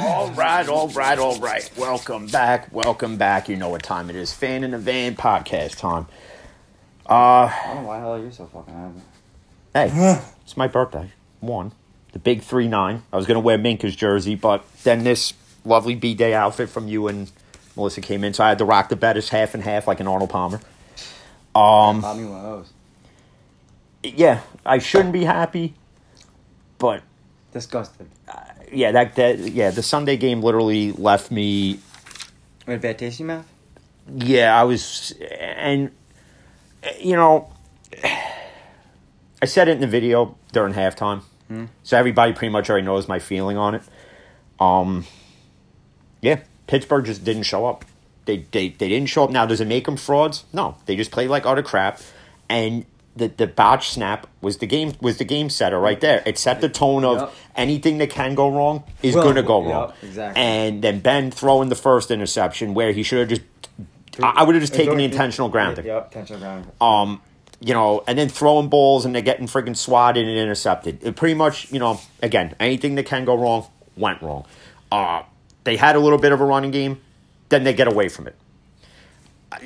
All right, all right, all right. Welcome back. Welcome back. You know what time it is. Fan in the van podcast time. Uh, I don't know why the hell are you're so fucking happy. hey, it's my birthday. One, the big three nine. I was gonna wear Minkah's jersey, but then this lovely B day outfit from you and Melissa came in, so I had to rock the Bettis half and half like an Arnold Palmer. Um, Bought me one of those. yeah, I shouldn't be happy, but Disgusted. Yeah, that that yeah, the Sunday game literally left me With a bad taste in your mouth? yeah, I was, and you know, I said it in the video during halftime, so everybody pretty much already knows my feeling on it. Um, yeah, Pittsburgh just didn't show up. They they they didn't show up. Now, does it make them frauds? No, they just play like utter crap, and. The, the botch snap was the game was the game setter right there. It set the tone of Yep. anything that can go wrong is Well, going to go yep, wrong. exactly. And then Ben throwing the first interception where he should have just I I would have just taken the intentional grounding. Yep, intentional grounding. Um, you know, and then throwing balls and they're getting freaking swatted and intercepted. It pretty much, you know, again, anything that can go wrong went wrong. Uh, they had a little bit of a running game, then they get away from it.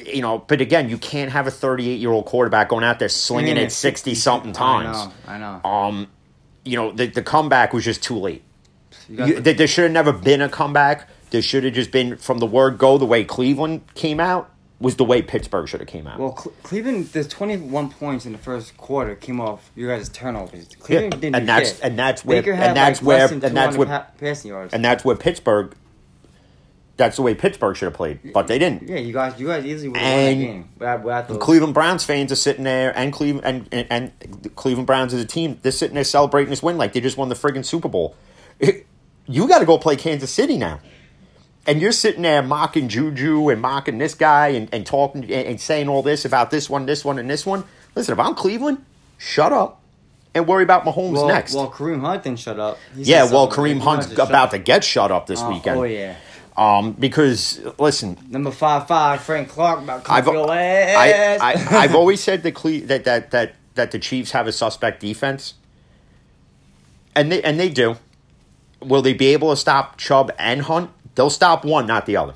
You know, but again, you can't have a 38 year old quarterback going out there slinging Yeah, it 60 something I times. know, I know. Um, you know, the, the comeback was just too late. You the- there should have never been a comeback. There should have just been from the word go the way Cleveland came out was the way Pittsburgh should have came out. well, Cle- Cleveland, there's 21 points in the first quarter came off you guys' turnovers. Yeah, Cleveland didn't and that's and that's where and that's like where and that's 200 what pa- passing yards. and that's where Pittsburgh. That's the way Pittsburgh should have played, but they didn't. yeah, you guys, you guys easily would have won that game. Without, without those, Cleveland Browns fans are sitting there, and Cleveland and, and and Cleveland Browns as a team, they're sitting there celebrating this win like they just won the friggin' Super Bowl. It- you got to go play Kansas City now, and you're sitting there mocking Juju and mocking this guy and, and talking and, and saying all this about this one, this one, and this one. Listen, if I'm Cleveland, shut up and worry about Mahomes well, next. Well, Kareem Hunt didn't shut up. He yeah, well. Kareem Hunt's to about shut to get shut up this up. weekend. Oh yeah. Um, because listen, Number five five, Frank Clark about I've I, I've always said that, Cle- that that that that the Chiefs have a suspect defense, and they and they do. Will they be able to stop Chubb and Hunt? They'll stop one, not the other.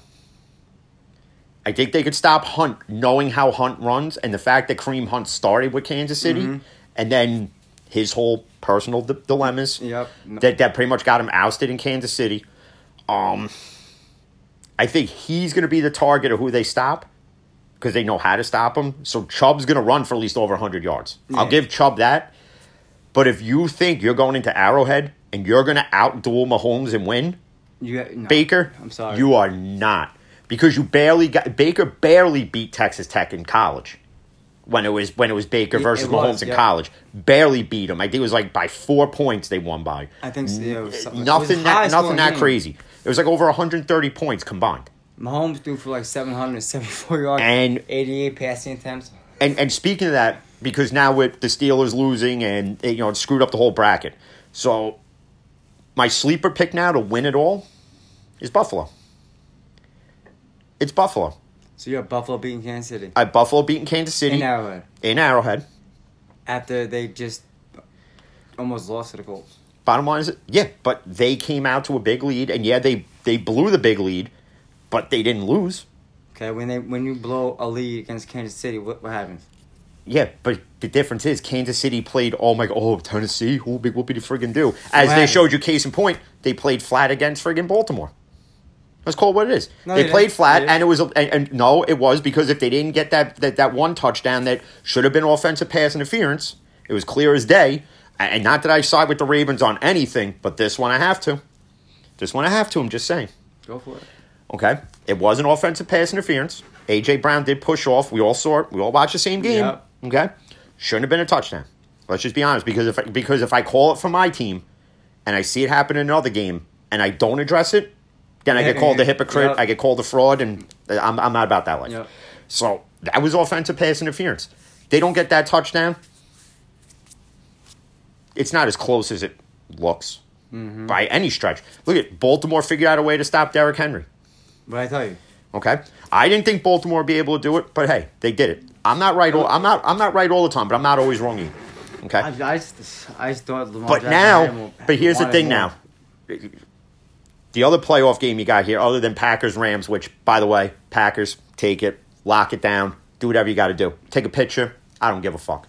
I think they could stop Hunt, knowing how Hunt runs, and the fact that Kareem Hunt started with Kansas City, Mm-hmm. and then his whole personal d- dilemmas Yep. that that pretty much got him ousted in Kansas City. Um, I think he's going to be the target of who they stop because they know how to stop him. So Chubb's going to run for at least over 100 yards. I'll give Chubb that. But if you think you're going into Arrowhead and you're going to outduel Mahomes and win, You got- no, Baker, I'm sorry. you are not because you barely got Baker barely beat Texas Tech in college when it was when it was Baker versus it was, Mahomes in yeah. college. Barely beat him. I think it was like by four points they won by. I think so, yeah, it was something- it was nothing that nothing that game. crazy. It was like over 130 points combined. Mahomes threw for like 774 yards And- 88 passing attempts. And and speaking of that, because now with the Steelers losing and you know it screwed up the whole bracket, so my sleeper pick now to win it all is Buffalo. It's Buffalo. So you have Buffalo beating Kansas City I Buffalo beating Kansas City in Arrowhead in Arrowhead. after they just almost lost to the Colts. Bottom line is, yeah, but they came out to a big lead, and yeah, they they blew the big lead, but they didn't lose. Okay, when they when you blow a lead against Kansas City, what what happens? Yeah, but the difference is Kansas City played. Oh my god! Oh Tennessee, who big whoopie to friggin' do? As they showed you, case in point, they played flat against friggin' Baltimore. Let's call it what it is. No, they they played flat, They and it was and, and no, it was because if they didn't get that, that that one touchdown that should have been offensive pass interference, it was clear as day. And not that I side with the Ravens on anything, but this one I have to. This one I have to. I'm just saying. Go for it. Okay, it was an offensive pass interference. AJ Brown did push off. We all saw it. We all watched the same game. Yep. Okay, shouldn't have been a touchdown. Let's just be honest, because if I, because if I call it for my team, and I see it happen in another game, and I don't address it, then I get called a hypocrite. yep. I get called a fraud, and uh, I'm I'm not about that life. Yep. So that was offensive pass interference. They don't get that touchdown. It's not as close as it looks Mm-hmm. by any stretch. Look at Baltimore figured out a way to stop Derrick Henry. But I tell you, Okay, I didn't think Baltimore would be able to do it, but hey, they did it. I'm not right. All, I'm not. I'm not right all the time, but I'm not always wrong either. Okay, I, I just I just thought Lamar but Jackson now, more- but here's the thing more. now. the other playoff game you got here, other than Packers Rams, which by the way, Packers take it, lock it down, do whatever you got to do. Take a picture. I don't give a fuck.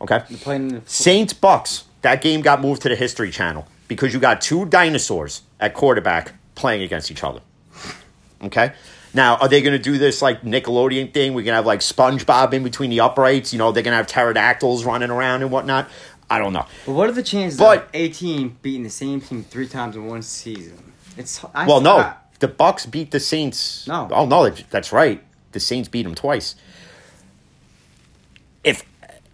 Okay. They're playing the, Saints Bucs. That game got moved to the History Channel because you got two dinosaurs at quarterback playing against each other. Okay. Now, are they going to do this like Nickelodeon thing? We're going to have like SpongeBob in between the uprights. You know, they're going to have pterodactyls running around and whatnot. I don't know. But what are the chances But- of a team beating the same team three times in one season? It's I, Well, no, I- the Bucs beat the Saints. No. oh no, that's right. The Saints beat them twice. If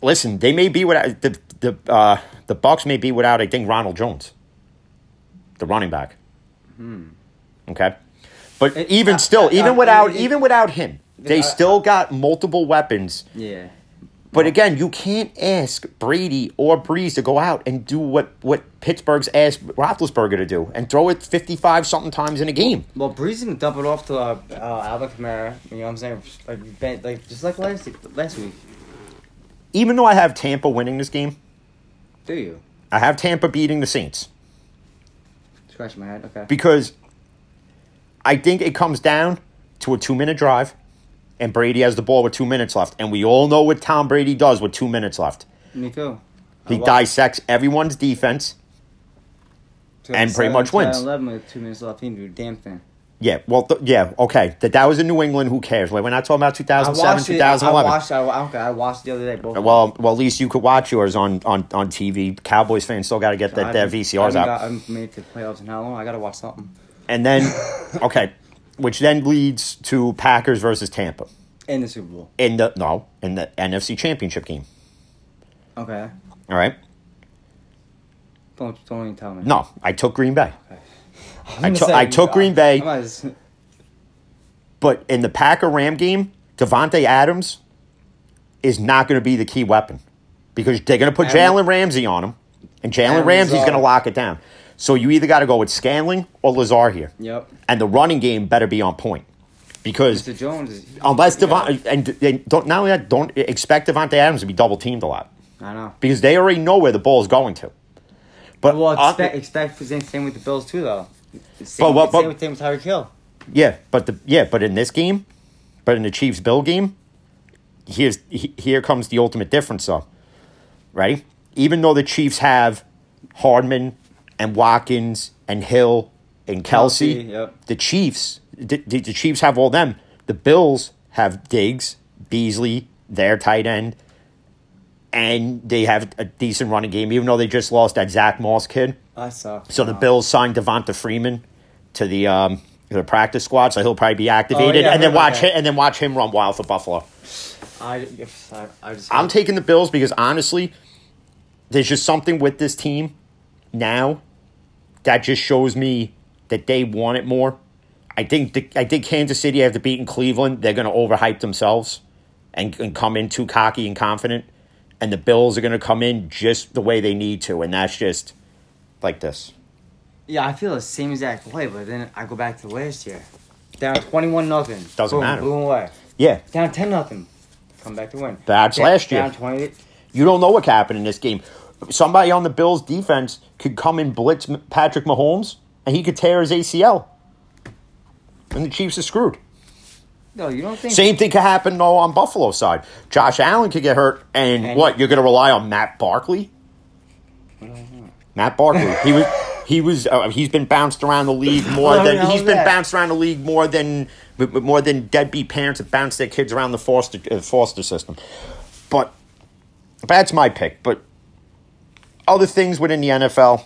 listen, they may be without the the uh, the Bucs may be without I think Ronald Jones, the running back. Okay, but It- even uh, still, uh, even without it- even without him, they still got multiple weapons. yeah. But again, you can't ask Brady or Brees to go out and do what, what Pittsburgh's asked Roethlisberger to do and throw it 55 something times in a game. Well, Brees can dump it off to uh, uh, Alvin Kamara. You know what I'm saying? Like, like just like last last week. Even though I have Tampa winning this game, Do you? I have Tampa beating the Saints Scratch my head. Okay. because I think it comes down to a two minute drive and Brady has the ball with two minutes left. And we all know what Tom Brady does with two minutes left. Me too. He dissects everyone's defense. and pretty much wins. 11 with two minutes left. He didn't do a damn thing. Yeah, well, th- yeah, okay. That that was in New England. Who cares? We're not talking about I 2007, watched it. I watched. I, okay, I watched the other day. Both. Well, well, at least you could watch yours on on, on TV. Cowboys fans still got to get that, I their haven't- I VCRs out. got- I haven't made it to the playoffs in how long? I gotta watch something. And then, okay, which then leads to Packers versus Tampa In the Super Bowl. in the no in the NFC Championship game. Okay. All right, Don't don't even tell me. no, I took Green Bay, I'm I took- say- I took Green Bay. As- but in the Packer Ram game, Davante Adams is not going to be the key weapon because they're going to put Jalen Ramsey on him, and Jalen Ramsey's going to lock it down. So you either got to go with Scantling or Lazard here. Yep. and the running game better be on point because Mr. Jones is. unless Yeah. And, and don't not only that don't expect Davante Adams to be double teamed a lot I know. because they already know where the ball is going to. But Well, uh, expect expect the same with the Bills too, though. Same, But what- but- same with Tyreek Hill. yeah, but the yeah, but in this game, but in the Chiefs Bill game, here's he- here comes the ultimate difference though. Right? Even though the Chiefs have Hardman and Watkins and Hill and Kelce, Kelce, yep. the Chiefs the, the, the Chiefs have all them. The Bills have Diggs, Beasley, their tight end, and they have a decent running game, even though they just lost that Zach Moss kid. I saw. So the Bills signed Devonta Freeman to the um, the practice squad, so he'll probably be activated, Oh, yeah, and then watch him, and then watch him run wild for Buffalo. I, I, I just I'm taking the Bills because honestly, there's just something with this team now that just shows me that they want it more. I think the, I think Kansas City after beating Cleveland, they're going to overhype themselves and, and come in too cocky and confident, and the Bills are going to come in just the way they need to, and that's just like this. Yeah, I feel the same exact way, but then I go back to last year. Down twenty-one nothing. Doesn't Boom, matter. Blew away. Yeah, Down ten nothing. Come back to win. That's Down- last year. Down twenty. You don't know what happened in this game. Somebody on the Bills defense could come and blitz Patrick Mahomes, and he could tear his ACL. And the Chiefs are screwed. No, you don't think. Same thing could happen though on Buffalo side. Josh Allen could get hurt, and, And- what? You're going to rely on Matt Barkley? Matt Barkley. He was. He was. Uh, he's been bounced around the league more than he's is been bounced around the league more than more than deadbeat parents that bounce their kids around the foster uh, foster system. But that's my pick. But other things within the NFL,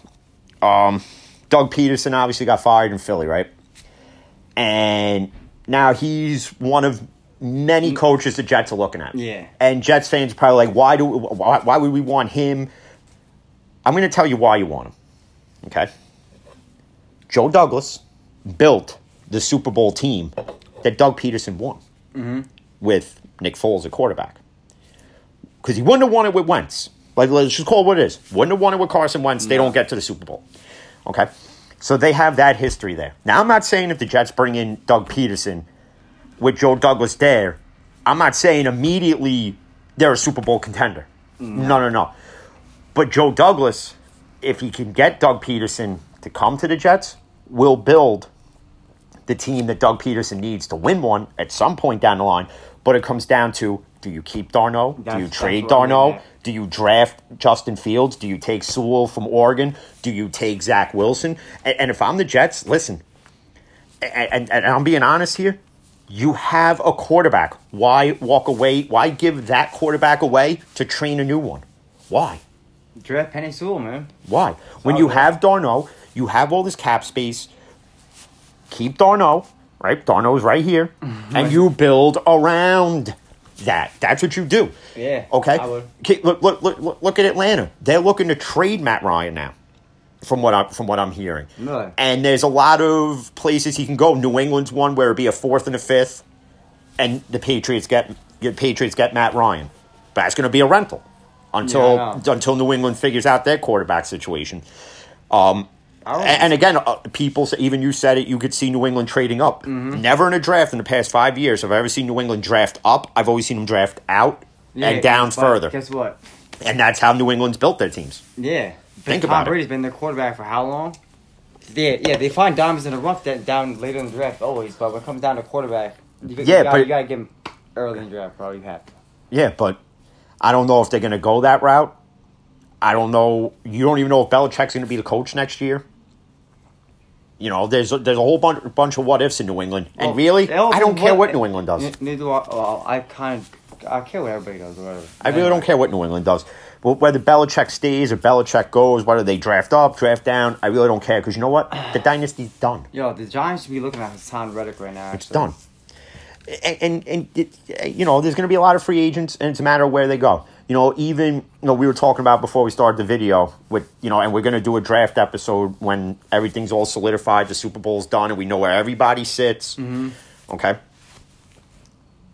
um, Doug Pederson obviously got fired in Philly, right? And now he's one of many coaches the Jets are looking at. Yeah. And Jets fans are probably like, why do why, why would we want him? I'm going to tell you why you want him. Okay. Joe Douglas built the Super Bowl team that Doug Pederson won mm-hmm. with Nick Foles at quarterback. Because he wouldn't have won it with Wentz. Like, let's just call it what it is. Wouldn't have won it with Carson Wentz. They don't get to the Super Bowl. Okay. So they have that history there. Now, I'm not saying if the Jets bring in Doug Pederson with Joe Douglas there, I'm not saying immediately they're a Super Bowl contender. Mm-hmm. No, no, no. But Joe Douglas, if he can get Doug Pederson to come to the Jets, will build the team that Doug Pederson needs to win one at some point down the line. But it comes down to do you keep Darno? do you trade Darno? Do you draft Justin Fields? Do you take Sewell from Oregon? Do you take Zach Wilson? And, and if I'm the Jets, listen, and, and, and I'm being honest here, you have a quarterback. Why walk away? Why give that quarterback away to train a new one? Why? Draft Penei Sewell, man. Why? When you have Darno, you have all this cap space. Keep Darno, right? Darno's right here, Mm-hmm. and you build around that. That's what you do. Yeah, Okay. Okay, look, look, look, look, look at Atlanta. They're looking to trade Matt Ryan now, from what I'm from what I'm hearing. Really? And there's a lot of places he can go. New England's one where it'd be a fourth and a fifth, and the Patriots get the Patriots get Matt Ryan. But that's going to be a rental until Yeah, until New England figures out their quarterback situation. Um, and, again, uh, people, say, even you said it, you could see New England trading up. Mm-hmm. Never in a draft in the past five years have I ever seen New England draft up. I've always seen them draft out Yeah, and down but further. Guess what? And that's how New England's built their teams. Yeah. Think Tom about it. Brady's been their quarterback for how long? Yeah, yeah, they find diamonds in the rough that down later in the draft always, but when it comes down to quarterback, you, you Yeah, gotta, but- you gotta give him early in the draft, Probably You have to. Yeah, but I don't know if they're going to go that route. I don't know. You don't even know if Belichick's going to be the coach next year. You know, there's a, there's a whole bunch bunch of what ifs in New England, and Well, really, I don't care what New England does. Neither I. Well, I kind of I care what everybody does whatever. I really don't care what New England does. But whether Belichick stays or Belichick goes, whether they draft up, draft down, I really don't care because you know what? The dynasty's done. Yo, the Giants should be looking at Haason Reddick right now. It's done. And, and, it, you know, there's going to be a lot of free agents, and it's a matter of where they go. You know, even, you know, we were talking about before we started the video with, you know, and we're going to do a draft episode when everything's all solidified, the Super Bowl's done, and we know where everybody sits. Mm-hmm. Okay.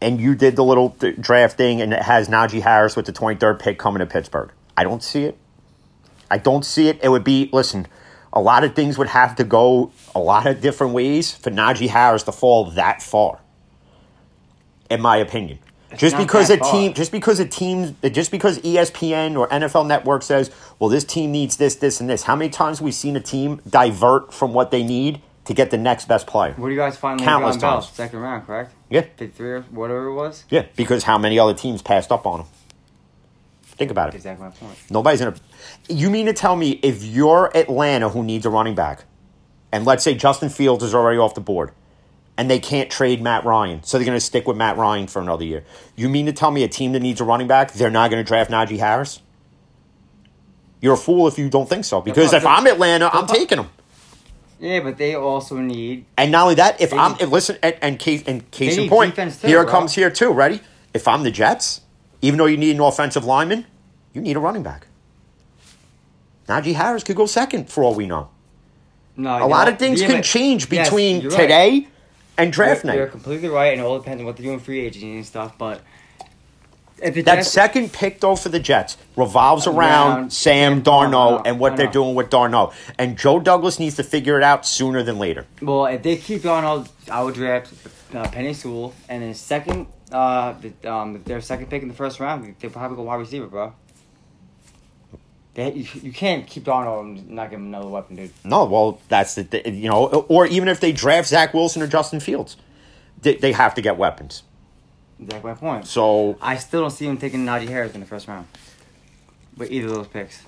And you did the little th- draft thing, and it has Najee Harris with the 23rd pick coming to Pittsburgh. I don't see it. I don't see it. It would be, listen, a lot of things would have to go a lot of different ways for Najee Harris to fall that far, in my opinion. just because a team, just because a team, just because ESPN or NFL Network says, well, this team needs this, this, and this. How many times have we seen a team divert from what they need to get the next best player? What do you guys find Countless Le'Veon Bell? times. Second round, correct? Yeah, Pick three or whatever it was. yeah. Because how many other teams passed up on him? Think about it. Exactly my point. Nobody's gonna. You mean to tell me if you're Atlanta who needs a running back, and let's say Justin Fields is already off the board, and they can't trade Matt Ryan, so they're gonna stick with Matt Ryan for another year. You mean to tell me a team that needs a running back, they're not gonna draft Najee Harris? You're a fool if you don't think so. Because if I'm Atlanta, I'm taking him. Yeah, but they also need. And not only that, if I'm need- listen and, and case and case in point, too, here it bro. comes here too. Ready? If I'm the Jets, even though you need an offensive lineman, you need a running back. Najee Harris could go second for all we know. No, A lot of things can change between today and draft you're, You're completely right, and it all depends on what they're doing free agency and stuff. But if the That second pick, though, for the Jets revolves around Around Sam Darno and what they're doing with Darno. And Joe Douglas needs to figure it out sooner than later. well, if they keep I'll, I would draft uh, Penei Sewell, and then second, uh, the, um, their second pick in the first round, they probably go wide receiver, bro. They, you, you can't keep Darnold and not give him another weapon, dude. No, well, that's the, you know, or even if they draft Zach Wilson or Justin Fields, they, they have to get weapons. That's my point. So I still don't see him taking Najee Harris in the first round. With either of those picks.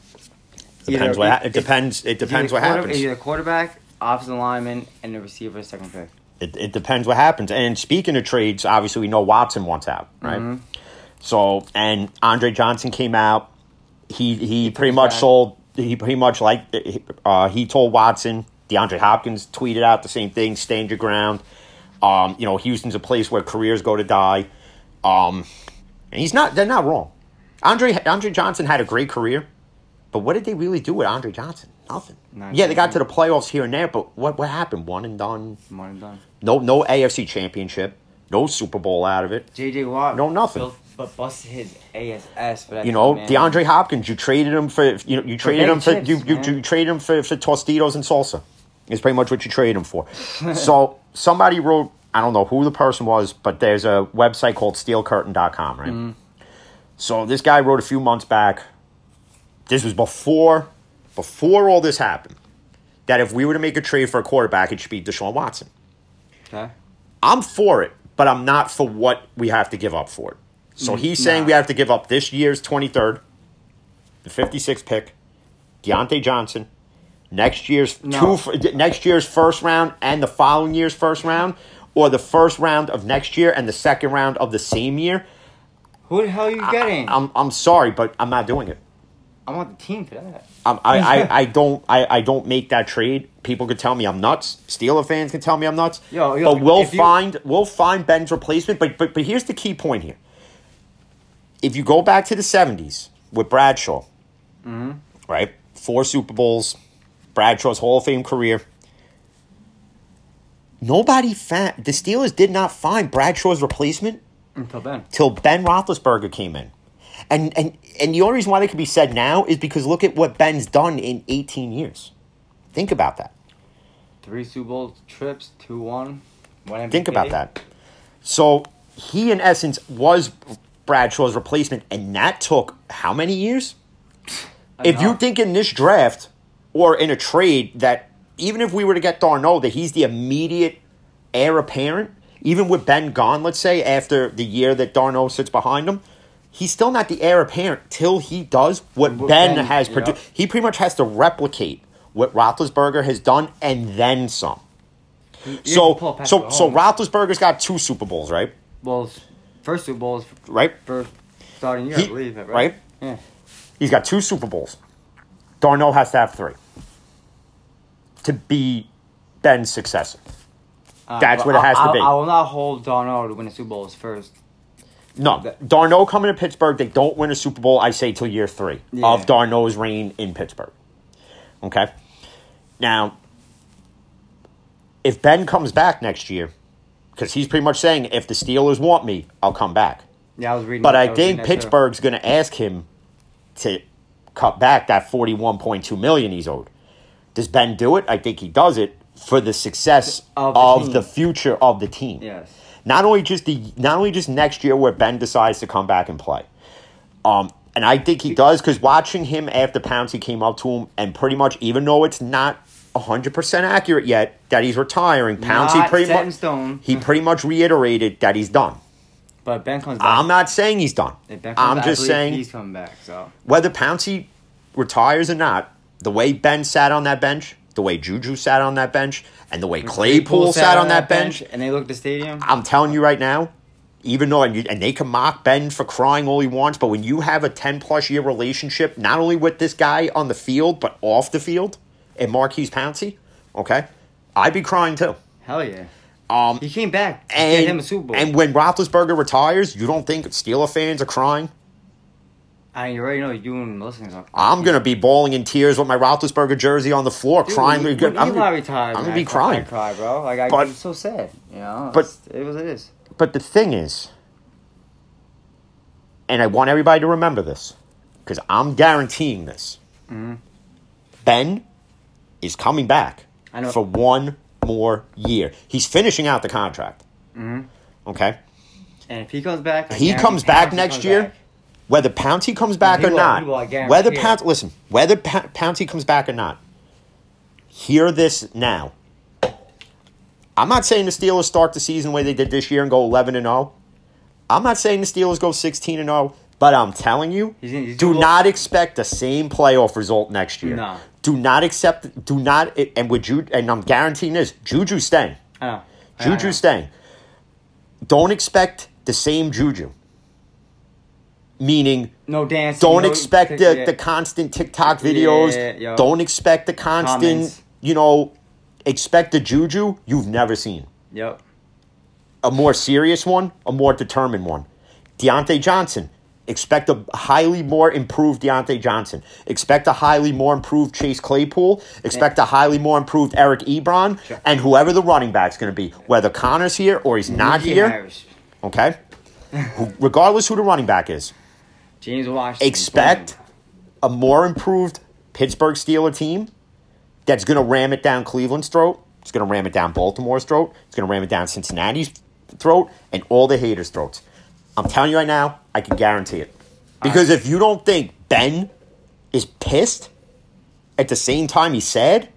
depends Either- what ha- it depends. It depends what happens. Either quarterback, offensive lineman, and the receiver second pick. It, it depends what happens. And speaking of trades, obviously we know Watson wants out, right? Mm-hmm. So and Andre Johnson came out. He he, pretty much sold. He pretty much like uh, he told Watson. DeAndre Hopkins tweeted out the same thing. Stand your ground. Um, you know, Houston's a place where careers go to die. Um, and he's not. They're not wrong. Andre Andre Johnson had a great career, but what did they really do with Andre Johnson? Nothing. Not yeah, they got to the playoffs here and there, but what what happened? One and done. One and done. No, no AFC championship, no Super Bowl out of it. JJ Watt. No, nothing. built- but busted his ASS for that. You know, man. DeAndre Hopkins, you traded him for you know you traded him for big you, chips, you, man. you traded him for, for Tostitos and salsa. Is pretty much what you traded him for. so somebody wrote, I don't know who the person was, but there's a website called SteelCurtain.com, right? Mm-hmm. So this guy wrote a few months back. This was before before all this happened. that if we were to make a trade for a quarterback, it should be Deshaun Watson. Okay. I'm for it, but I'm not for what we have to give up for it. So he's saying nah. we have to give up this year's 23rd, the 56th pick, Diontae Johnson, next year's No. two, next year's first round and the following year's first round, or the first round of next year and the second round of the same year. Who the hell are you getting? I, I'm I'm sorry, but I'm not doing it. I want the team for that. Um, I, I, I don't I, I don't make that trade. People could tell me I'm nuts. Steeler fans can tell me I'm nuts. Yo, yo, but we'll you- find we'll find Ben's replacement. But but but here's the key point here. If you go back to the '70s with Bradshaw, Mm-hmm. right, four Super Bowls, Bradshaw's Hall of Fame career. Nobody found the Steelers did not find Bradshaw's replacement Until then. till Ben Roethlisberger came in. And and and the only reason why they could be said now is because look at what Ben's done in 18 years. Think about that. Three Super Bowl trips, 2 1. Think about that. So he, in essence, was Bradshaw's replacement, and that took how many years? If you think in this draft or in a trade that even if we were to get Darno, that he's the immediate heir apparent, even with Ben gone, let's say, after the year that Darno sits behind him, he's still not the heir apparent till he does what Ben, Ben- has yeah. produced. He pretty much has to replicate what Roethlisberger has done and then some. You So, so, so Roethlisberger's got two Super Bowls, right? Well, first Super Bowl is Right? first starting year, He- I believe. Right? right? Yeah. He's got two Super Bowls. Darno has to have three to be Ben's successor. Uh, That's what it has to be. I, I will not hold Darnold to win a Super Bowl as first. No, That- Darno coming to Pittsburgh, they don't win a Super Bowl, I say, till year three Yeah. of Darno's reign in Pittsburgh. Okay? Now, if Ben comes back next year, because he's pretty much saying, if the Steelers want me, I'll come back. Yeah, I was reading. But I reading think. Pittsburgh's going to ask him to cut back that forty-one point two million he's owed. Does Ben do it? I think he does it for the success Of of the the, future of the team. Yes. Not only just the not only just next year where Ben decides to come back and play. Um, and I think he does because watching him after Pouncey came up to him and pretty much even though it's not hundred percent accurate yet that he's retiring, Pouncey Not pretty set in much stone. he pretty much reiterated that he's done. But Ben comes back. I'm not saying he's done. If Ben comes I'm back, I just believe saying he's coming back. So whether Pouncey retires or not, the way Ben sat on that bench, the way Juju sat on that bench, and the way Claypool sat on that bench, and they look at the stadium. I'm telling you right now, even though and, you, and they can mock Ben for crying all he wants, but when you have a 10 plus year relationship, not only with this guy on the field, but off the field, and Maurkice Pouncey, okay, I'd be crying too. Hell yeah. Um, He came back. and, him a Super Bowl. and when Roethlisberger retires, you don't think Steeler fans are crying? I mean, you already know you and listening. are- I'm gonna be bawling in tears with my Roethlisberger jersey on the floor, Dude, crying. When, I'm Eli gonna- retired, I'm gonna be crying. I cry, bro. Like I, But- it's so sad. You know. But- it was it is. But the thing is, and I want everybody to remember this, because I'm guaranteeing this. Mm-hmm. Ben is coming back for one more year. He's finishing out the contract. Mhm. Okay. And if he comes back, I He comes back next comes year. back. Whether Pouncey comes back or not, he will, I whether it. Pouncey listen, whether pa- Pouncey comes back or not, hear this now. I'm not saying the Steelers start the season the way they did this year and go 11 and 0. I'm not saying the Steelers go 16 and 0, but I'm telling you, He's he's do not expect the same playoff result next year. No. Do not accept. Do not. And with Juju, and I'm guaranteeing this, Juju staying. I oh, know. I Juju know. staying. Don't expect the same Juju. Meaning, No dancing. don't no expect the, yeah. the constant TikTok videos. Yeah. Don't expect the constant, Comments. you know, expect the Juju you've never seen. Yep. A more serious one, a more determined one. Diontae Johnson. Expect a highly more improved Diontae Johnson. Expect a highly more improved Chase Claypool. Expect a highly more improved Eric Ebron. Sure. And whoever the running back's going to be, whether Connor's here or he's not here. Harris, Okay? Regardless who the running back is, James Washington. expect a more improved Pittsburgh Steeler team that's going to ram it down Cleveland's throat. It's going to ram it down Baltimore's throat. It's going to ram it down Cincinnati's throat and all the haters' throats. I'm telling you right now, I can guarantee it. Because if you don't think Ben is pissed at the same time he's sad,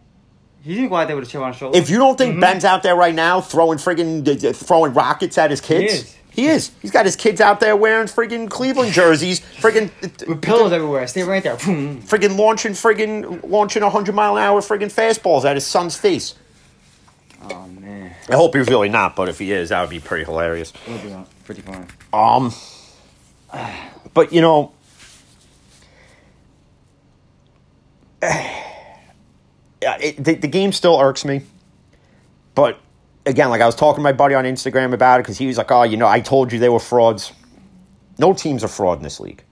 He didn't go out there with a chip on his shoulder. If you don't think Ben's out there right now throwing friggin' throwing rockets at his kids, is. he is. He's got his kids out there wearing friggin' Cleveland jerseys, friggin' with pillows everywhere, stay right there. Friggin' launching friggin' launching a hundred mile an hour friggin' fastballs at his son's face. Oh man, I hope he's really not, but if he is, that would be pretty hilarious. it'll be pretty fun. Um, but you know, it, the, the game still irks me. But again, like I was talking to my buddy on Instagram about it because he was like, "Oh, you know, I told you they were frauds." No team's a fraud in this league.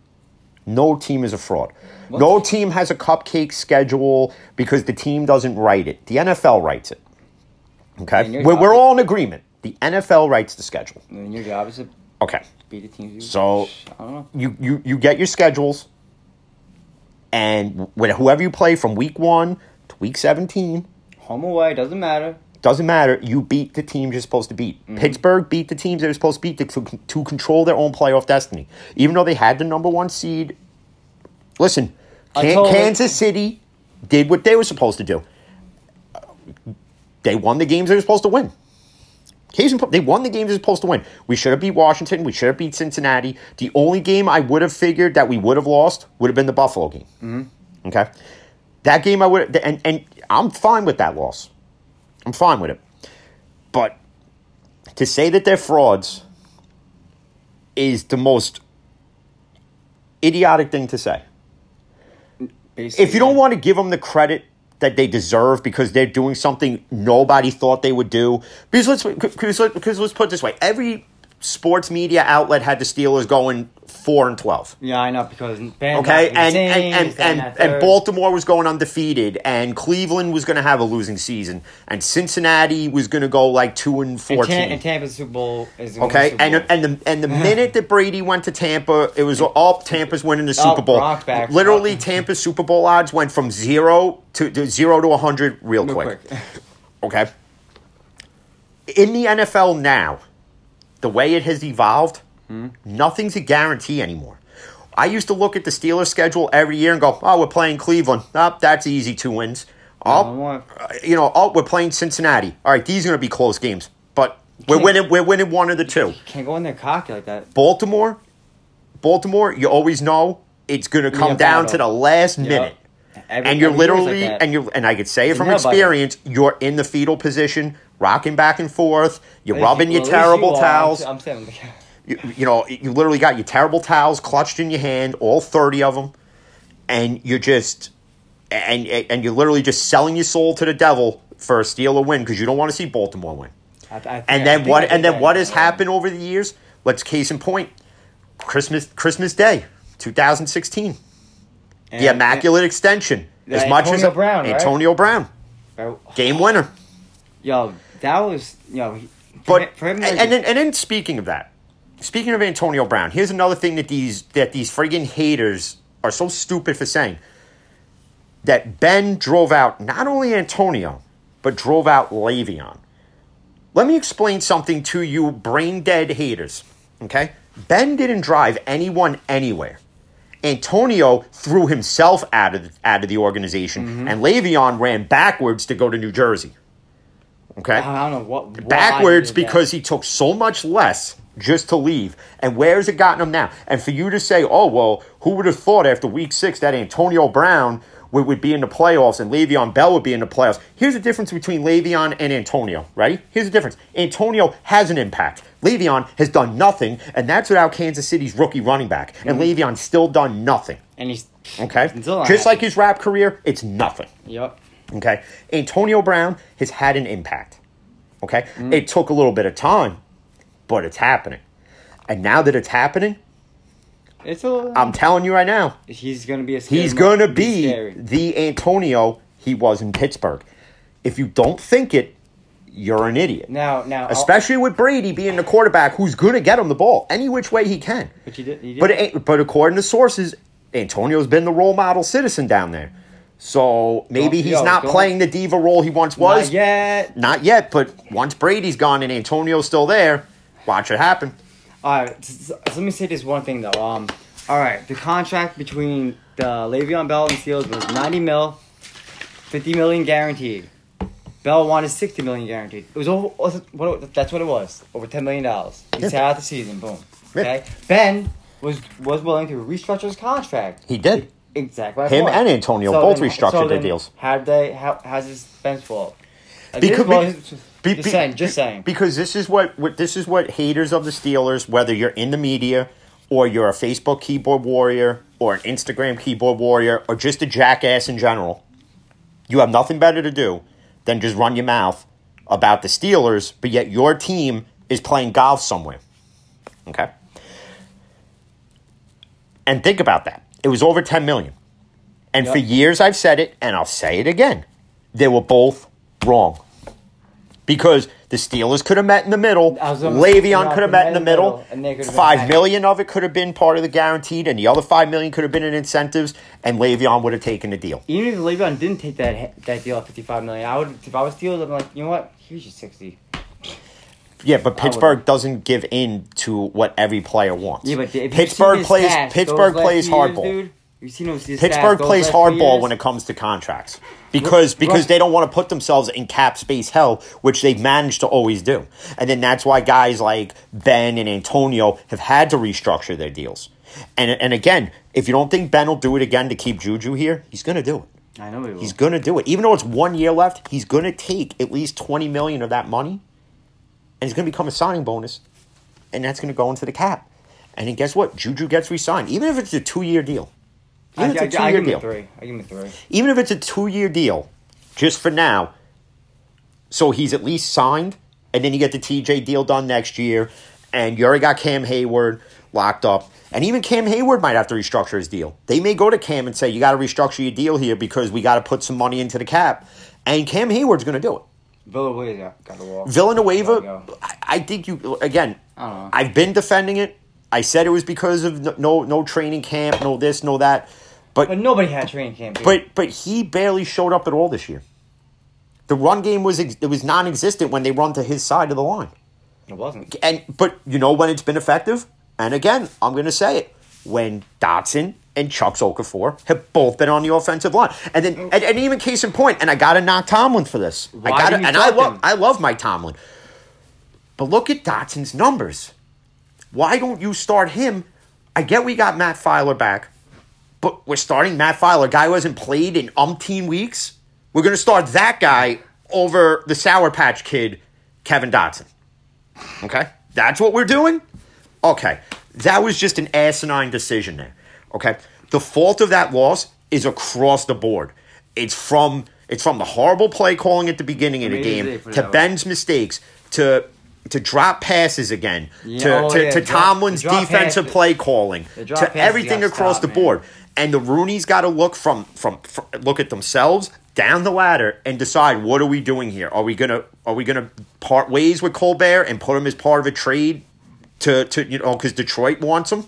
No team is a fraud. No team has a cupcake schedule because the team doesn't write it. The NFL writes it. Okay, we're, we're all in agreement. The NFL writes the schedule. And your job is to Okay. Beat the teams. You, So- I don't know. you you you get your schedules, and when whoever you play from week one to week seventeen Home away doesn't matter. doesn't matter. You beat the teams you're supposed to beat. Mm-hmm. Pittsburgh beat the teams they were supposed to beat to, to, to control their own playoff destiny, even though they had the number one seed. Listen, Can- Kansas City did what they were supposed to do. They won the games they were supposed to win. Case in point, they won the games they were supposed to win. We should have beat Washington. We should have beat Cincinnati. The only game I would have figured that we would have lost would have been the Buffalo game. Mm-hmm. Okay, that game I would and and I'm fine with that loss. I'm fine with it. But to say that they're frauds is the most idiotic thing to say Basically, if you don't want to give them the credit that they deserve because they're doing something nobody thought they would do, because let's because, let's- put this way: every sports media outlet had the Steelers going four and twelve. Yeah, I know because Ben Okay, got and and and and, and. Baltimore was going undefeated, and Cleveland was going to have a losing season, and Cincinnati was going to go like two and and, fourteen. Tam- and Tampa's Super Bowl is Okay, Super and Bowl. and the and the minute that Brady went to Tampa, it was all Tampa's winning the oh, Super Bowl. Back. Literally, Tampa's Super Bowl odds went from zero to, to zero to hundred real, Real quick. quick. Okay. In the NFL now, the way it has evolved, Hmm? nothing's a guarantee anymore. I used to look at the Steelers schedule every year and go, "Oh, we're playing Cleveland. Oh, that's easy, two wins." Oh, more. you know, oh, we're playing Cincinnati. All right, these are going to be close games, but we're winning. We're winning one of the two. Can't go in there cocky like that. Baltimore, Baltimore, you always know it's going to come down battle. to the last minute. Every, And you're year's like literally, and you and I could say it from experience, you're in the fetal position, rocking back and forth, you're least rubbing you- your well, at least terrible you towels. I'm, I'm saying, You, you know, you literally got your terrible towels clutched in your hand, all 30 of them, and you're just, and, and you're literally just selling your soul to the devil for a steal Steeler win because you don't want to see Baltimore win. I, I think- And then what? And then what has happened over the years? Let's case in point. Christmas Christmas Day, 2016, And- the Immaculate Extension. Yeah, as much Antonio as Brown, right? Antonio Brown, and- game winner. Yo, that was yo. But for him, and, and then and then speaking of that, speaking of Antonio Brown, here's another thing that these that these friggin' haters are so stupid for saying. That Ben drove out not only Antonio, but drove out Le'Veon. Let me explain something to you, brain dead haters. Okay, Ben didn't drive anyone anywhere. Antonio threw himself out of out of the organization, mm-hmm. and Le'Veon ran backwards to go to New Jersey. Okay, I don't know what backwards because he took so much less just to leave. And where has it gotten him now? And for you to say, oh, well, who would have thought after week six that Antonio Brown would, would be in the playoffs and Le'Veon Bell would be in the playoffs? Here's the difference between Le'Veon and Antonio, right? Here's the difference. Antonio has an impact. Le'Veon has done nothing, and that's without Kansas City's rookie running back. And Le'Veon's still done nothing. and he's Okay? Just happy. like his rap career, it's nothing. yep. Okay. Antonio Brown has had an impact. Okay. Mm. It took a little bit of time, but it's happening. And now that it's happening, It's a. I'm telling you right now, he's gonna be a. Scary he's to be the Antonio he was in Pittsburgh. If you don't think it, you're an idiot. now. Now, I'll- Especially with Brady being the quarterback who's going to get him the ball any which way he can. but you did. You did But it, but according to sources, Antonio's been the role model citizen down there. So maybe Don't- he's yo, not playing the diva role he once was. Not yet. Not yet, but once Brady's gone and Antonio's still there, watch it happen. All right, s- s- let me say this one thing though. Um, all right, the contract between the Le'Veon Bell and Steelers was ninety mil, fifty million guaranteed. Bell wanted sixty million guaranteed. It was over. What, that's what it was. Over ten million dollars. He sat out the season. Boom. Okay. Ben was was willing to restructure his contract. He did. Exactly. Him and Antonio both then- restructured their then deals. Did they? How how's this Ben's fault? Like, Because- Be- just be- saying. Just saying. Because this is what, what this is what haters of the Steelers, whether you're in the media or you're a Facebook keyboard warrior or an Instagram keyboard warrior or just a jackass in general, you have nothing better to do than just run your mouth about the Steelers, but yet your team is playing golf somewhere. Okay? And think about that. It was over 10 million. And for years I've said it and I'll say it again. They were both wrong. Because the Steelers could have met in the middle. Le'Veon could have met in the middle. and they could have been Five million of it could have been part of the guaranteed, and the other five million could have been in incentives, and Le'Veon would have taken the deal. Even if Le'Veon didn't take that that deal at fifty five million, I would. If I was Steelers, I'm like, you know what? Here's your sixty. Yeah, but Pittsburgh doesn't give in to what every player wants. Yeah, but if Pittsburgh plays Pittsburgh plays hardball. dude, you've seen those, Pittsburgh plays hardball when it comes to contracts because because they don't want to put themselves in cap space hell, which they've managed to always do. And then that's why guys like Ben and Antonio have had to restructure their deals. And and again, if you don't think Ben will do it again to keep Juju here, he's going to do it. I know he will. He's going to do it. Even though it's one year left, he's going to take at least 20 million of that money and it's going to become a signing bonus and that's going to go into the cap. And then guess what? Juju gets re-signed, even if it's a two-year deal. I, Even I, if it's a I, I two-year give him deal a three. I give him a three. even if it's a two year deal, just for now, so he's at least signed, and then you get the TJ deal done next year, and you already got Cam Heyward locked up. And even Cam Heyward might have to restructure his deal. They may go to Cam and say, You got to restructure your deal here because we got to put some money into the cap. And Cam Heyward's going to do it. Villanueva got the wall. Villanueva, go. I, I think you, again, I. I've been defending it. I said it was because of no, no training camp, no this, no that. But But nobody had training camp. dude. but but he barely showed up at all this year. The run game was it was non-existent when they run to his side of the line. it wasn't. And but you know when it's been effective? And again, I'm going to say it. When Dotson and Chuck Okafor have both been on the offensive line. And then and, and even case in point, and I got to knock Tomlin for this. Why I got and I love? I love Mike Tomlin. But look at Dotson's numbers. Why don't you start him? I get we got Matt Feiler back, but we're starting Matt Feiler, a guy who hasn't played in umpteen weeks. We're going to start that guy over the Sour Patch Kid, Kevin Dotson. Okay? That's what we're doing? Okay. That was just an asinine decision there. Okay? The fault of that loss is across the board. It's from it's from the horrible play calling at the beginning of the game to. Ben's mistakes to to drop passes again Yeah, to, oh, to, yeah, to Tomlin's drop defensive passes. play calling to everything across stop, the man. And the Rooney's got to look from, from from look at themselves down the ladder and decide what are we doing here? Are we gonna are we gonna part ways with Colbert and put him as part of a trade to to you know because Detroit wants him?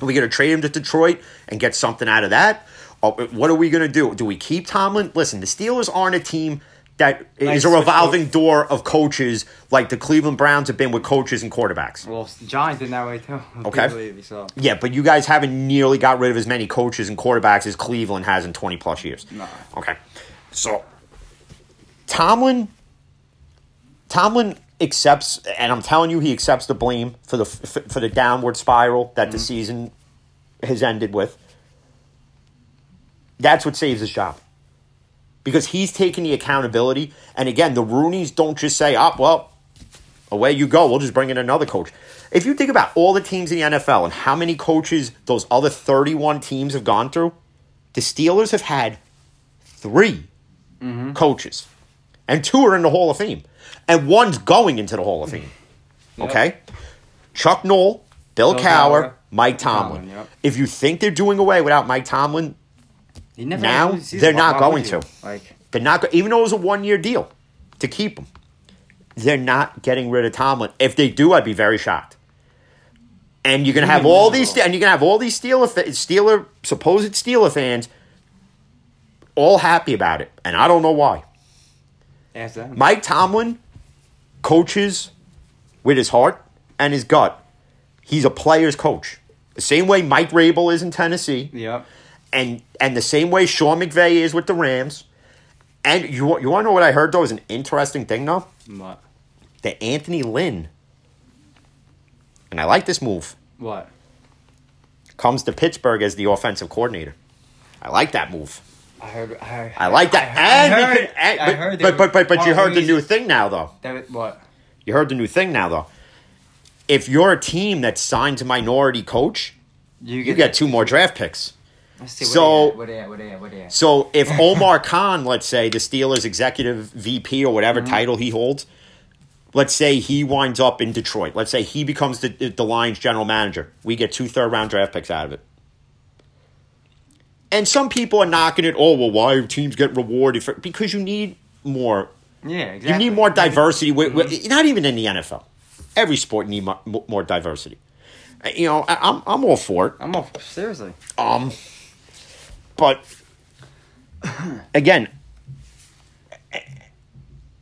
Are we gonna trade him to Detroit and get something out of that? What are we gonna do? Do we keep Tomlin? Listen, the Steelers aren't a team that is a revolving door of coaches like the Cleveland Browns have been with coaches and quarterbacks. Well, Giants did that way too. Okay. Believe, so. Yeah, but you guys haven't nearly got rid of as many coaches and quarterbacks as Cleveland has in 20 plus years. No. Okay. So Tomlin Tomlin accepts and I'm telling you he accepts the blame for the for, for the downward spiral that the mm-hmm. season has ended with. That's what saves his job. Because he's taking the accountability and again, the Rooneys don't just say, "Oh, well, away you go. We'll just bring in another coach. If you think about all the teams in the NFL and how many coaches those other 31 teams have gone through, the Steelers have had 3 mm-hmm. coaches, and two are in the Hall of Fame, and one's going into the Hall of Fame. Yep. Okay? Chuck Noll, Bill, Bill Cower, Cowher, Mike Tomlin. Tomlin, yep. If you think they're doing away without Mike Tomlin, Now, had a good season. they're not why going to. Like, They're not, even though it was a one year deal to keep him, they're not getting rid of Tomlin. If they do, I'd be very shocked. And you're gonna have all these, and you're gonna have all these Steeler, Steeler supposed Steeler fans, all happy about it, and I don't know why. Mike Tomlin coaches with his heart and his gut. He's a player's coach, the same way Mike Vrabel is in Tennessee Yep. And and the same way Sean McVay is with the Rams, And you you want to know what I heard though is an interesting thing though What? that Anthony Lynn, and I like this move, What? comes to Pittsburgh as the offensive coordinator. I like that move. I heard. I, heard, I like that. I and heard. can- and- I heard. but, but but but you heard the new thing now though. That, what? You heard the new thing now though. If you're a team that signs a minority coach, you get two more draft picks. Let's see, so- at? What they at? What they at? So if Omar Khan, let's say the Steelers executive VP or whatever Mm-hmm. title he holds, let's say he winds up in Detroit. Let's say he becomes the the Lions general manager. We get two third round draft picks out of it. And some people are knocking it. Oh well, why teams get rewarded for? Because you need more. Yeah, exactly. You need more diversity. With, with, not even in the NFL. Every sport need more, more diversity. Uh, You know, I, I'm I'm all for it. I'm off. Seriously. Um, but again,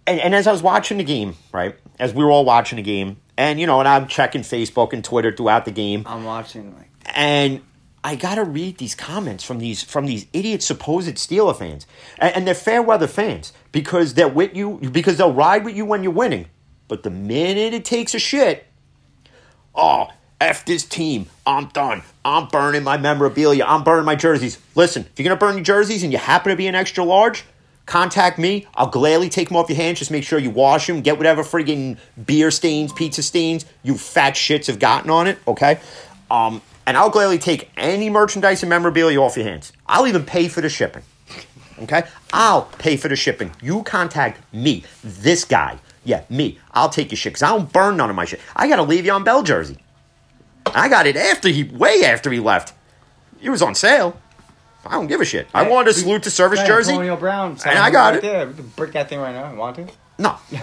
and, and as I was watching the game, right, as we were all watching the game, and you know, and I'm checking Facebook and Twitter throughout the game, I'm watching like. and I gotta read these comments from these from these idiot supposed Steeler fans, and, and they're fair weather fans because they're with you because they'll ride with you when you're winning, but the minute it takes a shit, oh f this team, I'm done. I'm burning my memorabilia. I'm burning my jerseys. Listen, if you're gonna burn your jerseys and you happen to be an extra large. Contact me. I'll gladly take them off your hands. Just make sure you wash them. Get whatever friggin' beer stains, pizza stains you fat shits have gotten on it. Okay. Um, and I'll gladly take any merchandise and memorabilia off your hands. I'll even pay for the shipping. Okay? I'll pay for the shipping. You contact me, this guy. Yeah, me. I'll take your shit because I don't burn none of my shit. I got a Le'Veon Bell jersey. I got it after he, way after he left. It was on sale. I don't give a shit. I wanted a salute to service jersey. Antonio Brown. And I got right it. There. We can break that thing right now. You want to? No.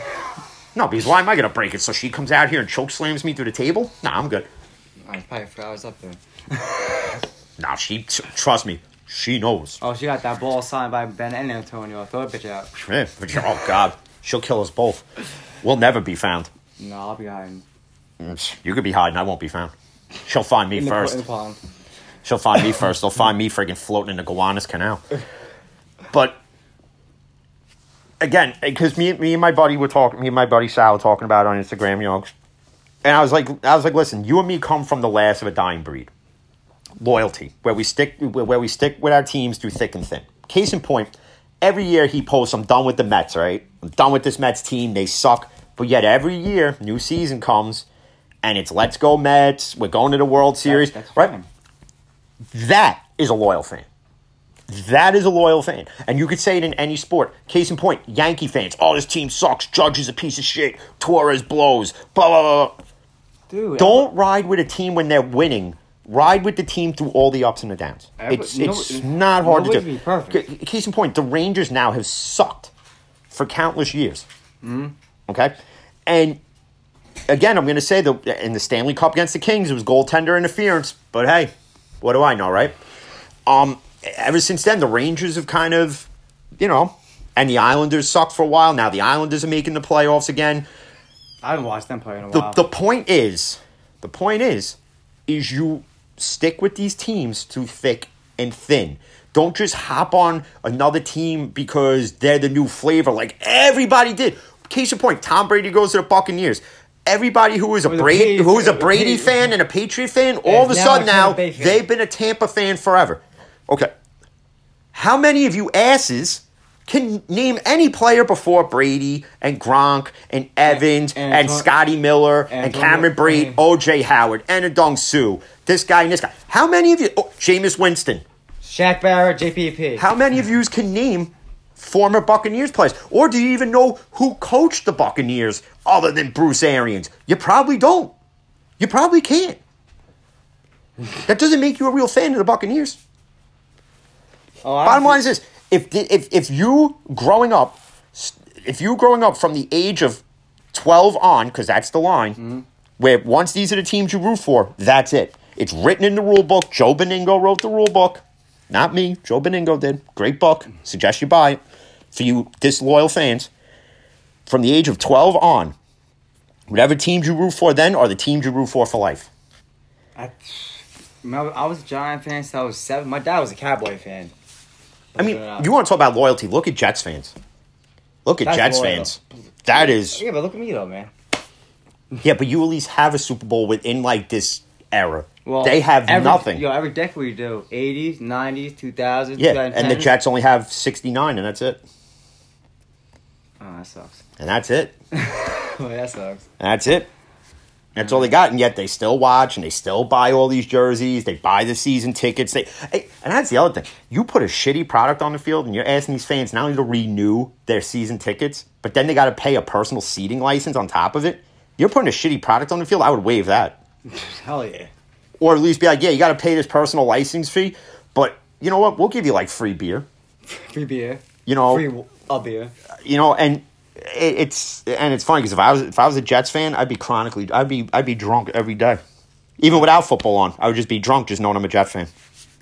No, because why am I going to break it? So she comes out here and choke slams me through the table? Nah, I'm good. I probably forgot I was up there. Nah, she, t- trust me, she knows. Oh, she got that ball signed by Ben and Antonio. Throw that bitch out. Oh, God. She'll kill us both. We'll never be found. No, I'll be hiding. Mm, you could be hiding. I won't be found. She'll find me In the, first. in the pond. She'll find me first. They'll find me friggin' floating in the Gowanus Canal. But again, because me, me and my buddy were talking, me and my buddy Sal were talking about it on Instagram, you know, and I was like, I was like, listen, you and me come from the last of a dying breed. Loyalty, where we stick, where we stick with our teams through thick and thin. Case in point, every year he posts, "I'm done with the Mets. Right, I'm done with this Mets team. They suck." But yet every year, new season comes, and it's "Let's go Mets. We're going to the World Series." That- that's right? fine. That is a loyal fan. That is a loyal fan. And you could say it in any sport. Case in point, Yankee fans. Oh, this team sucks. Judge is a piece of shit. Torres blows. Blah, blah, blah. Dude, Don't ride with a team when they're winning. Ride with the team through all the ups and the downs. Every- It's, no- it's not hard to do. be perfect. Case in point, the Rangers now have sucked for countless years. Mm-hmm. Okay? And again, I'm going to say that in the Stanley Cup against the Kings, it was goaltender interference. But hey, what do I know, right? Um, ever since then, the Rangers have kind of, you know, and the Islanders sucked for a while. Now the Islanders are making the playoffs again. I haven't watched them play in a The, while. the point is, the point is, is you stick with these teams through thick and thin. Don't just hop on another team because they're the new flavor, like everybody did. Case in point, Tom Brady goes to the Buccaneers. Everybody who was a a Brady, who was a a Brady fan and a Patriot fan, all of a sudden now Tampa Bay fan. they've been a Tampa fan forever. Okay, how many of you asses can name any player before Brady and Gronk and Evans and, and Anton- Scotty Miller and, and Cameron Brate, OJ Howard, and Ndamukong Suh, this guy and this guy? How many of you, oh, Jameis Winston, Shaq Barrett, JPP. how many of you can name former Buccaneers players? Or do you even know who coached the Buccaneers other than Bruce Arians? You probably don't. You probably can't. That doesn't make you a real fan of the Buccaneers. oh, Bottom line is this: if if if you growing up, if you growing up from the age of twelve on, because that's the line, Mm-hmm. where once these are the teams you root for, that's it. It's written in the rule book. Joe Benigno wrote the rule book, not me. Joe Benigno did. Great book. Suggest you buy it for you disloyal fans. From the age of twelve on, whatever teams you root for then are the teams you root for for life. I, I I was a Giant fan since I was seven. My dad was a Cowboy fan. I mean, uh, you want to talk about loyalty? Look at Jets fans. Look at That's Jets loyal. fans. That is Yeah, but look at me though, man. yeah, but you at least have a Super Bowl within like this era. Well, they have every, nothing. Yo, every decade we do 80s, 90s, 2000s, yeah, and the Jets only have sixty nine, and that's it. Oh, that sucks. And that's it. oh, that sucks. And that's it. That's all they mm. got, and yet they still watch and they still buy all these jerseys. They buy the season tickets. They hey, and that's the other thing. You put a shitty product on the field, and you're asking these fans not only to renew their season tickets, but then they got to pay a personal seating license on top of it. You're putting a shitty product on the field. I would waive that, Hell yeah. Or at least be like, yeah, you got to pay this personal license fee, but you know what? We'll give you like free beer. Free beer. You know, Free a beer. Uh, you know, and it, it's and it's funny because if I was if I was a Jets fan, I'd be chronically I'd be I'd be drunk every day, even without football on. I would just be drunk just knowing I'm a Jet fan.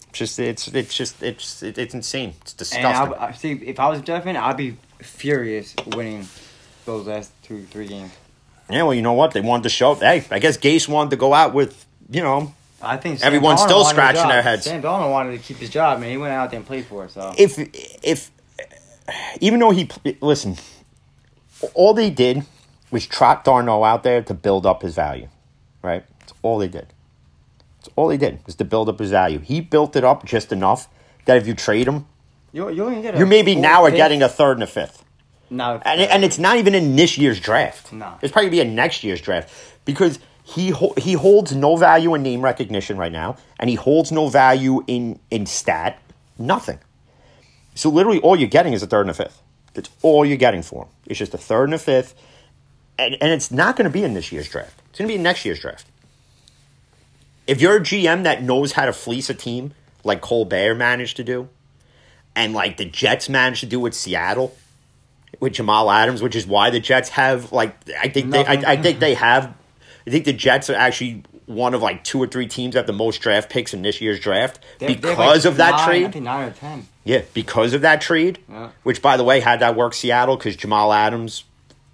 It's just it's it's just it's it's, insane. It's disgusting. I, I see if I was a Jet fan, I'd be furious winning those last two, three games. yeah, well, you know what? They wanted to show. Hey, I guess Gase wanted to go out with you know I think Sam Everyone's still scratching their heads. Sam Darnold wanted to keep his job, man. He went out there and played for it. So if if even though he listen, all they did was trot Darno out there to build up his value, right? That's all they did. That's all they did was to build up his value. He built it up just enough that if you trade him, you you only get you maybe now are pick. getting a third and a fifth. no, And, it- and it's not even in this year's draft. No. It's probably be in next year's draft because he ho- he holds no value in name recognition right now, and he holds no value in in stat, nothing. So literally, all you're getting is a third and a fifth. That's all you're getting for him. It's just a third and a fifth, and and it's not going to be in this year's draft. It's going to be in next year's draft. If you're a GM that knows how to fleece a team like Cole Colbert managed to do, and like the Jets managed to do with Seattle, with Jamal Adams, which is why the Jets have like I think they I, I think they have I think the Jets are actually one of like two or three teams that have the most draft picks in this year's draft They have- they have, because like, of that nine, trade. nine or ten. Yeah, because of that trade. Yeah. Which, by the way, had that work Seattle because Jamal Adams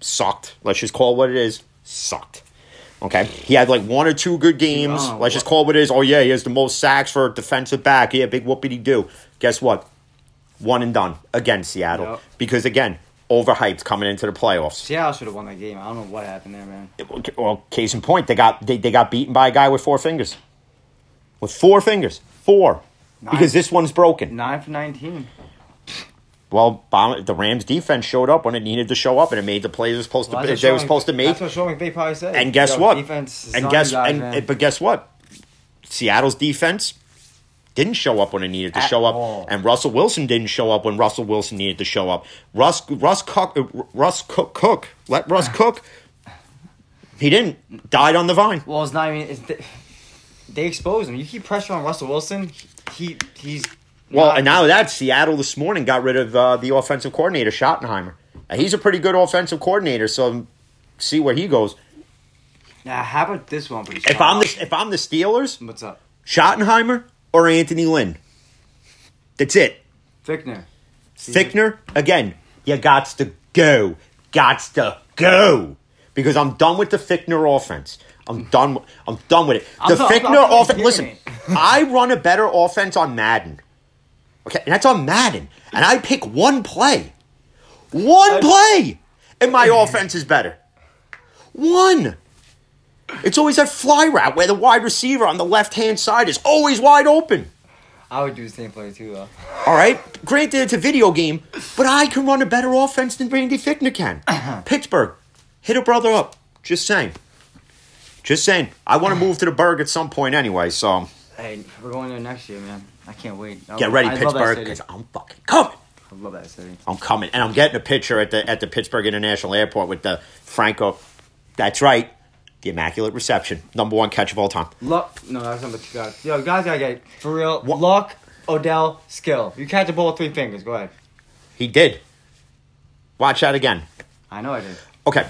sucked. Let's just call it what it is. Sucked. Okay, he had like one or two good games. Oh, Let's just call it what it is. Oh yeah, he has the most sacks for a defensive back. Yeah, big whoopity do. Guess what? One and done against Seattle Yep. because again, overhyped coming into the playoffs. Seattle should have won that game. I don't know what happened there, man. Well, case in point, they got they, they got beaten by a guy with four fingers. With four fingers, four, Nine. because this one's broken. Nine for nineteen. Well, the Rams defense showed up when it needed to show up, and it made the plays it was supposed to Well, they that's were supposed to make. That's what Sean McVay probably said. And guess Yo, what? Defense and guess guys, and man. but guess what? Seattle's defense didn't show up when it needed to At show up, all. and Russell Wilson didn't show up when Russell Wilson needed to show up. Russ Russ Cook Russ Cook Cook let Russ cook. He didn't died on the vine. Well, it's not even. It's the, they exposed him. You keep pressure on Russell Wilson. He he's. Well, not- and now that Seattle this morning got rid of uh, the offensive coordinator Schottenheimer. Uh, he's a pretty good offensive coordinator, so see where he goes. Now, how about this one? If I'm the if I'm the Steelers, what's up, Schottenheimer or Anthony Lynn. That's it. Fichtner? Fichtner, again, you got to go. Gots to go. Because I'm done with the Fichtner offense. I'm done. with- I'm done with it. The Fichtner offense. Listen. I run a better offense on Madden. Okay, and that's on Madden, and I pick one play, one play, and my offense is better. One. It's always that fly route where the wide receiver on the left hand side is always wide open. I would do the same play too, though. All right. Granted, it's a video game, but I can run a better offense than Randy Fichtner can. Pittsburgh, hit a brother up. Just saying. Just saying. I want to move to the Burgh at some point anyway, so Hey, we're going there next year, man. I can't wait. Get ready, I Pittsburgh, because I'm fucking coming. I love that city. I'm coming, and I'm getting a picture at the at the Pittsburgh International Airport with the Franco. That's right, the immaculate reception, number one catch of all time. Luck. No, that's number two guys. Yo, guys gotta get for real. What- Luck, Odell, skill. You catch a ball with three fingers. Go ahead. He did. Watch that again. I know I did. Okay,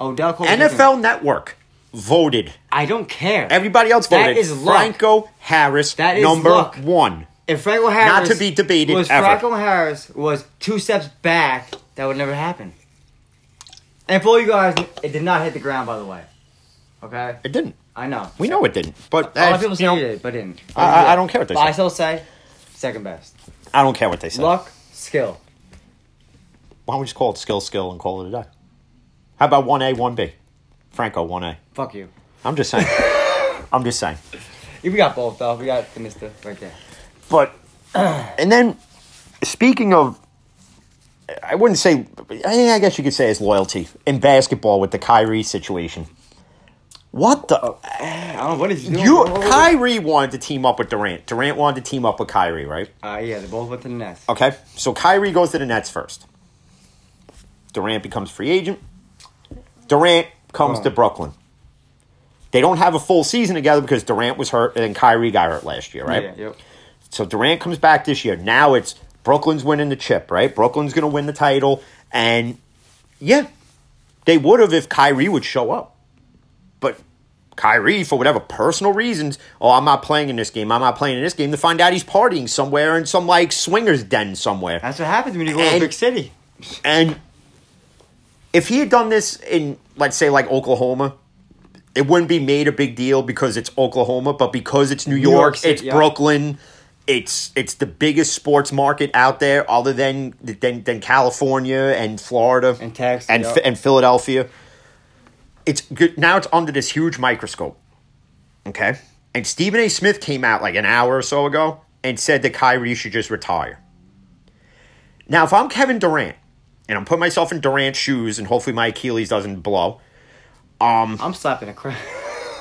Odell. Cole NFL Network voted. I don't care. Everybody else That voted. is luck. Franco Harris, That is number luck. one. If Franco Harris not to be debated was ever. Franco Harris was two steps back, that would never happen. And for all you guys, it did not hit the ground. By the way, okay, It didn't. I know. We know it didn't. But A lot of people you say know, it did, but it didn't. I- I- I don't care what they but say. I still say second best. I don't care what they say. Luck, skill. Why don't we just call it skill skill and call it a day? How about one A, one B? Franco, one A. Fuck you. I'm just saying. I'm just saying. We got both though. We got the Mister right there. But and then speaking of, I wouldn't say. I guess you could say it's loyalty in basketball with the Kyrie situation. What the? I don't know what is doing. You Kyrie wanted to team up with Durant. Durant wanted to team up with Kyrie, right? Uh, yeah, they both went to the Nets. Okay, so Kyrie goes to the Nets first. Durant becomes free agent. Durant comes Oh. to Brooklyn. They don't have a full season together because Durant was hurt and then Kyrie got hurt last year, right? Yeah, yep. So Durant comes back this year. Now it's Brooklyn's winning the chip, right? Brooklyn's going to win the title. And yeah, they would have if Kyrie would show up. But Kyrie, for whatever personal reasons, oh, I'm not playing in this game. I'm not playing in this game to find out he's partying somewhere in some like swingers den somewhere. That's what happens when you go to a big city. And if he had done this in, let's say, like Oklahoma, it wouldn't be made a big deal because it's Oklahoma, but because it's New New York, York City, it's yeah. Brooklyn, it's it's the biggest sports market out there, other than than, than California and Florida And Texas, and yeah. And Philadelphia. It's good now. It's under this huge microscope. Okay, and Stephen A. Smith came out like an hour or so ago and said that Kyrie should just retire. Now, if I'm Kevin Durant and I'm putting myself in Durant's shoes, and hopefully my Achilles doesn't blow. Um, I'm slapping a crap.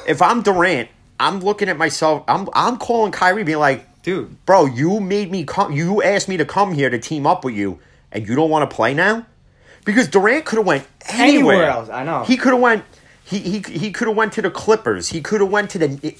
If I'm Durant, I'm looking at myself. I'm I'm calling Kyrie, being like, Dude, "Bro, you made me come. You asked me to come here to team up with you, and you don't want to play now." Because Durant could have went anywhere. Anywhere else, I know. He could have went. He he he could have went to the Clippers. He could have went to the.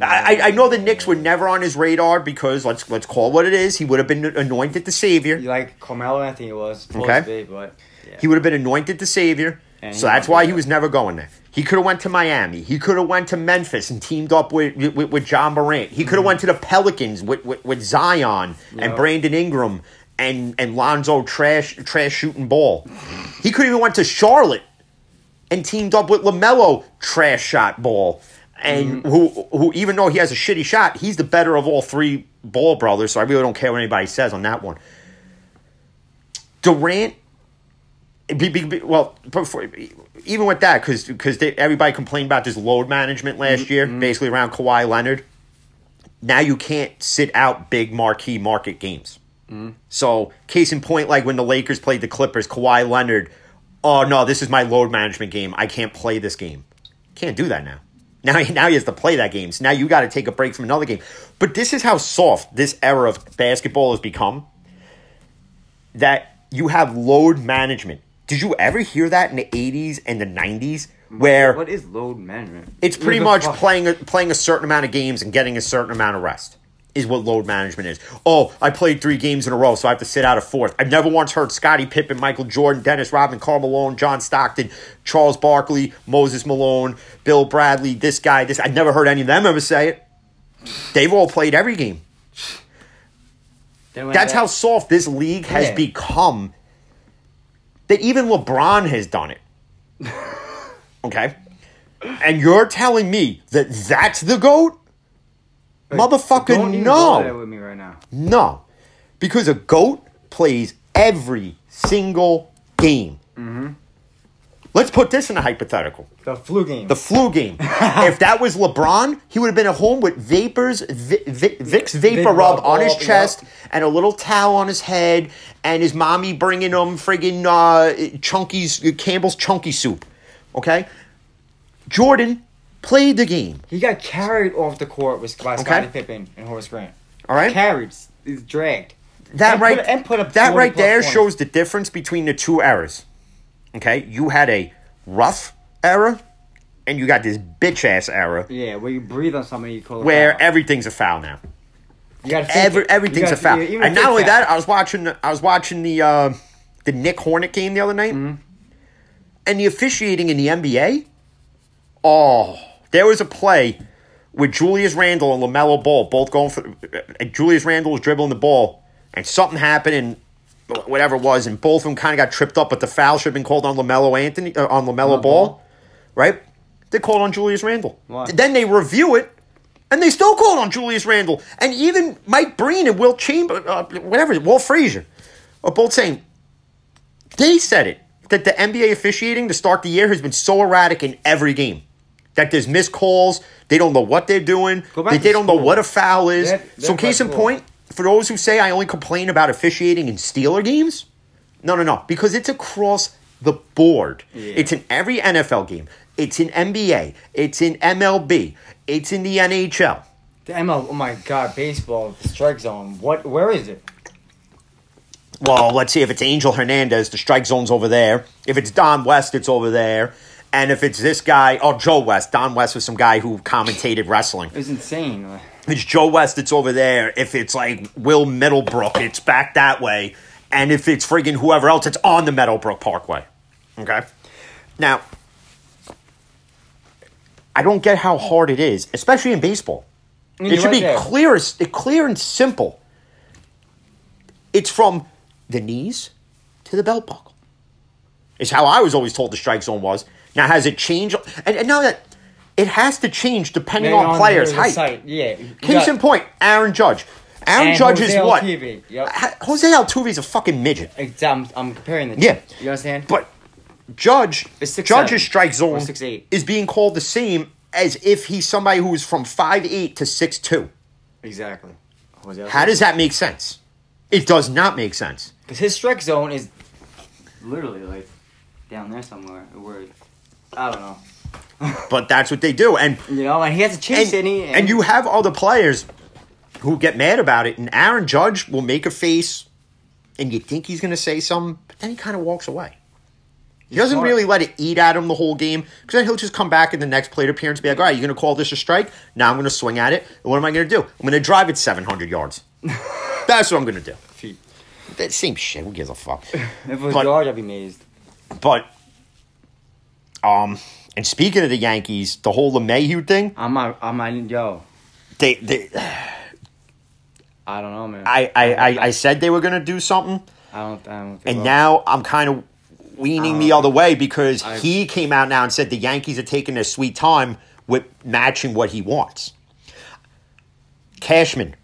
I, I- know the Knicks were never on his radar because let's let's call it what it is. He would have been anointed the savior. like Carmelo Anthony was supposed Okay. to be, but yeah. He would have been anointed the savior. And so that's why he was never going there. He could have went to Miami. He could have went to Memphis and teamed up with with, with Ja Morant. He could have mm-hmm. went to the Pelicans with, with, with Zion and Brandon Ingram and and Lonzo trash trash shooting ball. He could have even went to Charlotte and teamed up with LaMelo trash shot ball. And mm. who who even though he has a shitty shot, he's the better of all three ball brothers. So I really don't care what anybody says on that one. Durant be, be, be- well, before, even with that, because everybody complained about this load management last mm, year, mm. basically around Kawhi Leonard. Now you can't sit out big marquee market games. So, case in point, like when the Lakers played the Clippers, Kawhi Leonard, oh no, this is my load management game. I can't play this game. Can't do that now. Now, now he has to play that game. So now you got to take a break from another game. But this is how soft this era of basketball has become that you have load management. Did you ever hear that in the 80s and the 90s where what is load management? it's pretty much fuck? playing a, playing a certain amount of games and getting a certain amount of rest is what load management is. Oh, I played three games in a row, so I have to sit out a fourth. I've never once heard Scottie Pippen, Michael Jordan, Dennis Rodman, Karl Malone, John Stockton, Charles Barkley, Moses Malone, Bill Bradley, this guy, this. I've never heard any of them ever say it. They've all played every game. That's how soft this league has Yeah. become. That even LeBron has done it. okay? And you're telling me that that's the GOAT? Motherfucker, go there no. with me right now. No. Because a GOAT plays every single game. Mm-hmm. Let's put this in a hypothetical. The flu game. The flu game. if that was LeBron, he would have been at home with vapors, vi- vi- Vicks vapor rub on his chest and a little towel on his head, and his mommy bringing him friggin' uh, Chunky's Campbell's Chunky soup. Okay, Jordan played the game. he got carried off the court with by Scottie Pippen and Horace Grant. All right, Carried. He's dragged. that and right put- and put up that right there points. shows the difference between the two eras. Okay, you had a rough era, and you got this bitch ass era Yeah, where you breathe on somebody, you call it where foul. everything's a foul now. you got Every, everything's a foul. Even And not only that, I was watching I was watching the uh, the Knick Hornet game the other night, Mm-hmm. and the officiating in the NBA. Oh, there was a play with Julius Randle and LaMelo Ball both going for. Uh, Julius Randle was dribbling the ball, and something happened, and whatever it was, and both of them kind of got tripped up. But the foul should have been called on LaMelo Anthony uh, on LaMelo Ball, Ball. right? They called on Julius Randle. Why? Then they review it, and they still called on Julius Randle, and even Mike Breen and Will Chamber, uh, whatever, Will Frazier, are both saying They said it that the NBA officiating to start the year has been so erratic in every game that there's missed calls. They don't know what they're doing. They, they don't know what a foul is. They're- they're so, case in to point, for those who say I only complain about officiating in Steeler games, no, no, no, because it's across the board. Yeah. It's in every NFL game. It's in NBA. It's in MLB. It's in the NHL. The ML, oh my god, baseball, strike zone. What? Where is it? Well, let's see if it's Angel Hernandez, the strike zone's over there. If it's Don West, it's over there. And if it's this guy, oh, Joe West. Don West was some guy who commentated wrestling. It was insane. If it's Joe West, it's over there. If it's like Will Middlebrook, it's back that way. And if it's friggin' whoever else, it's on the Meadowbrook Parkway. Okay? Now, I don't get how hard it is, especially in baseball. I mean, It should right be there. clear, clear and simple. It's from the knees to the belt buckle. Is how I was always told the strike zone was. Now has it changed? And, and now that it has to change depending Man, on players' height. site, Yeah. Case got- in point, Aaron Judge. Aaron and Judge Jose is what? Jose Altuve, Yep. Ha- Jose Altuve's a fucking midget. I'm, I'm comparing the. two. Yeah. You understand? But Judge, six Judge's strike zone six eight. is being called the same as if he's somebody who's from 5'8 to 6'2. exactly. Jose How does that make sense? It does not make sense. Because his strike zone is literally like down there somewhere. Where I don't know. But that's what they do. And You know, and he has to chase and, any. and you have other players who get mad about it, and Aaron Judge will make a face, and you think he's going to say something, but then he kind of walks away. He doesn't smart. really let it eat at him the whole game, because then he'll just come back in the next plate appearance and be like, all right, you're going to call this a strike? Now I'm going to swing at it. And what am I going to do? I'm going to drive it 700 yards. That's what I'm going to do. Feet. That same shit. Who gives a fuck? If it was But- George, I'd be amazed. But, um, and speaking of the Yankees, the whole LeMahieu thing, I'm. I'm not. Yo, they, they I don't know, man. I, I, I, I said they were going to do something. I don't. I don't. Think And now I'm kind of leaning the other way because I- he came out now and said the Yankees are taking their sweet time with matching what he wants. Cashman,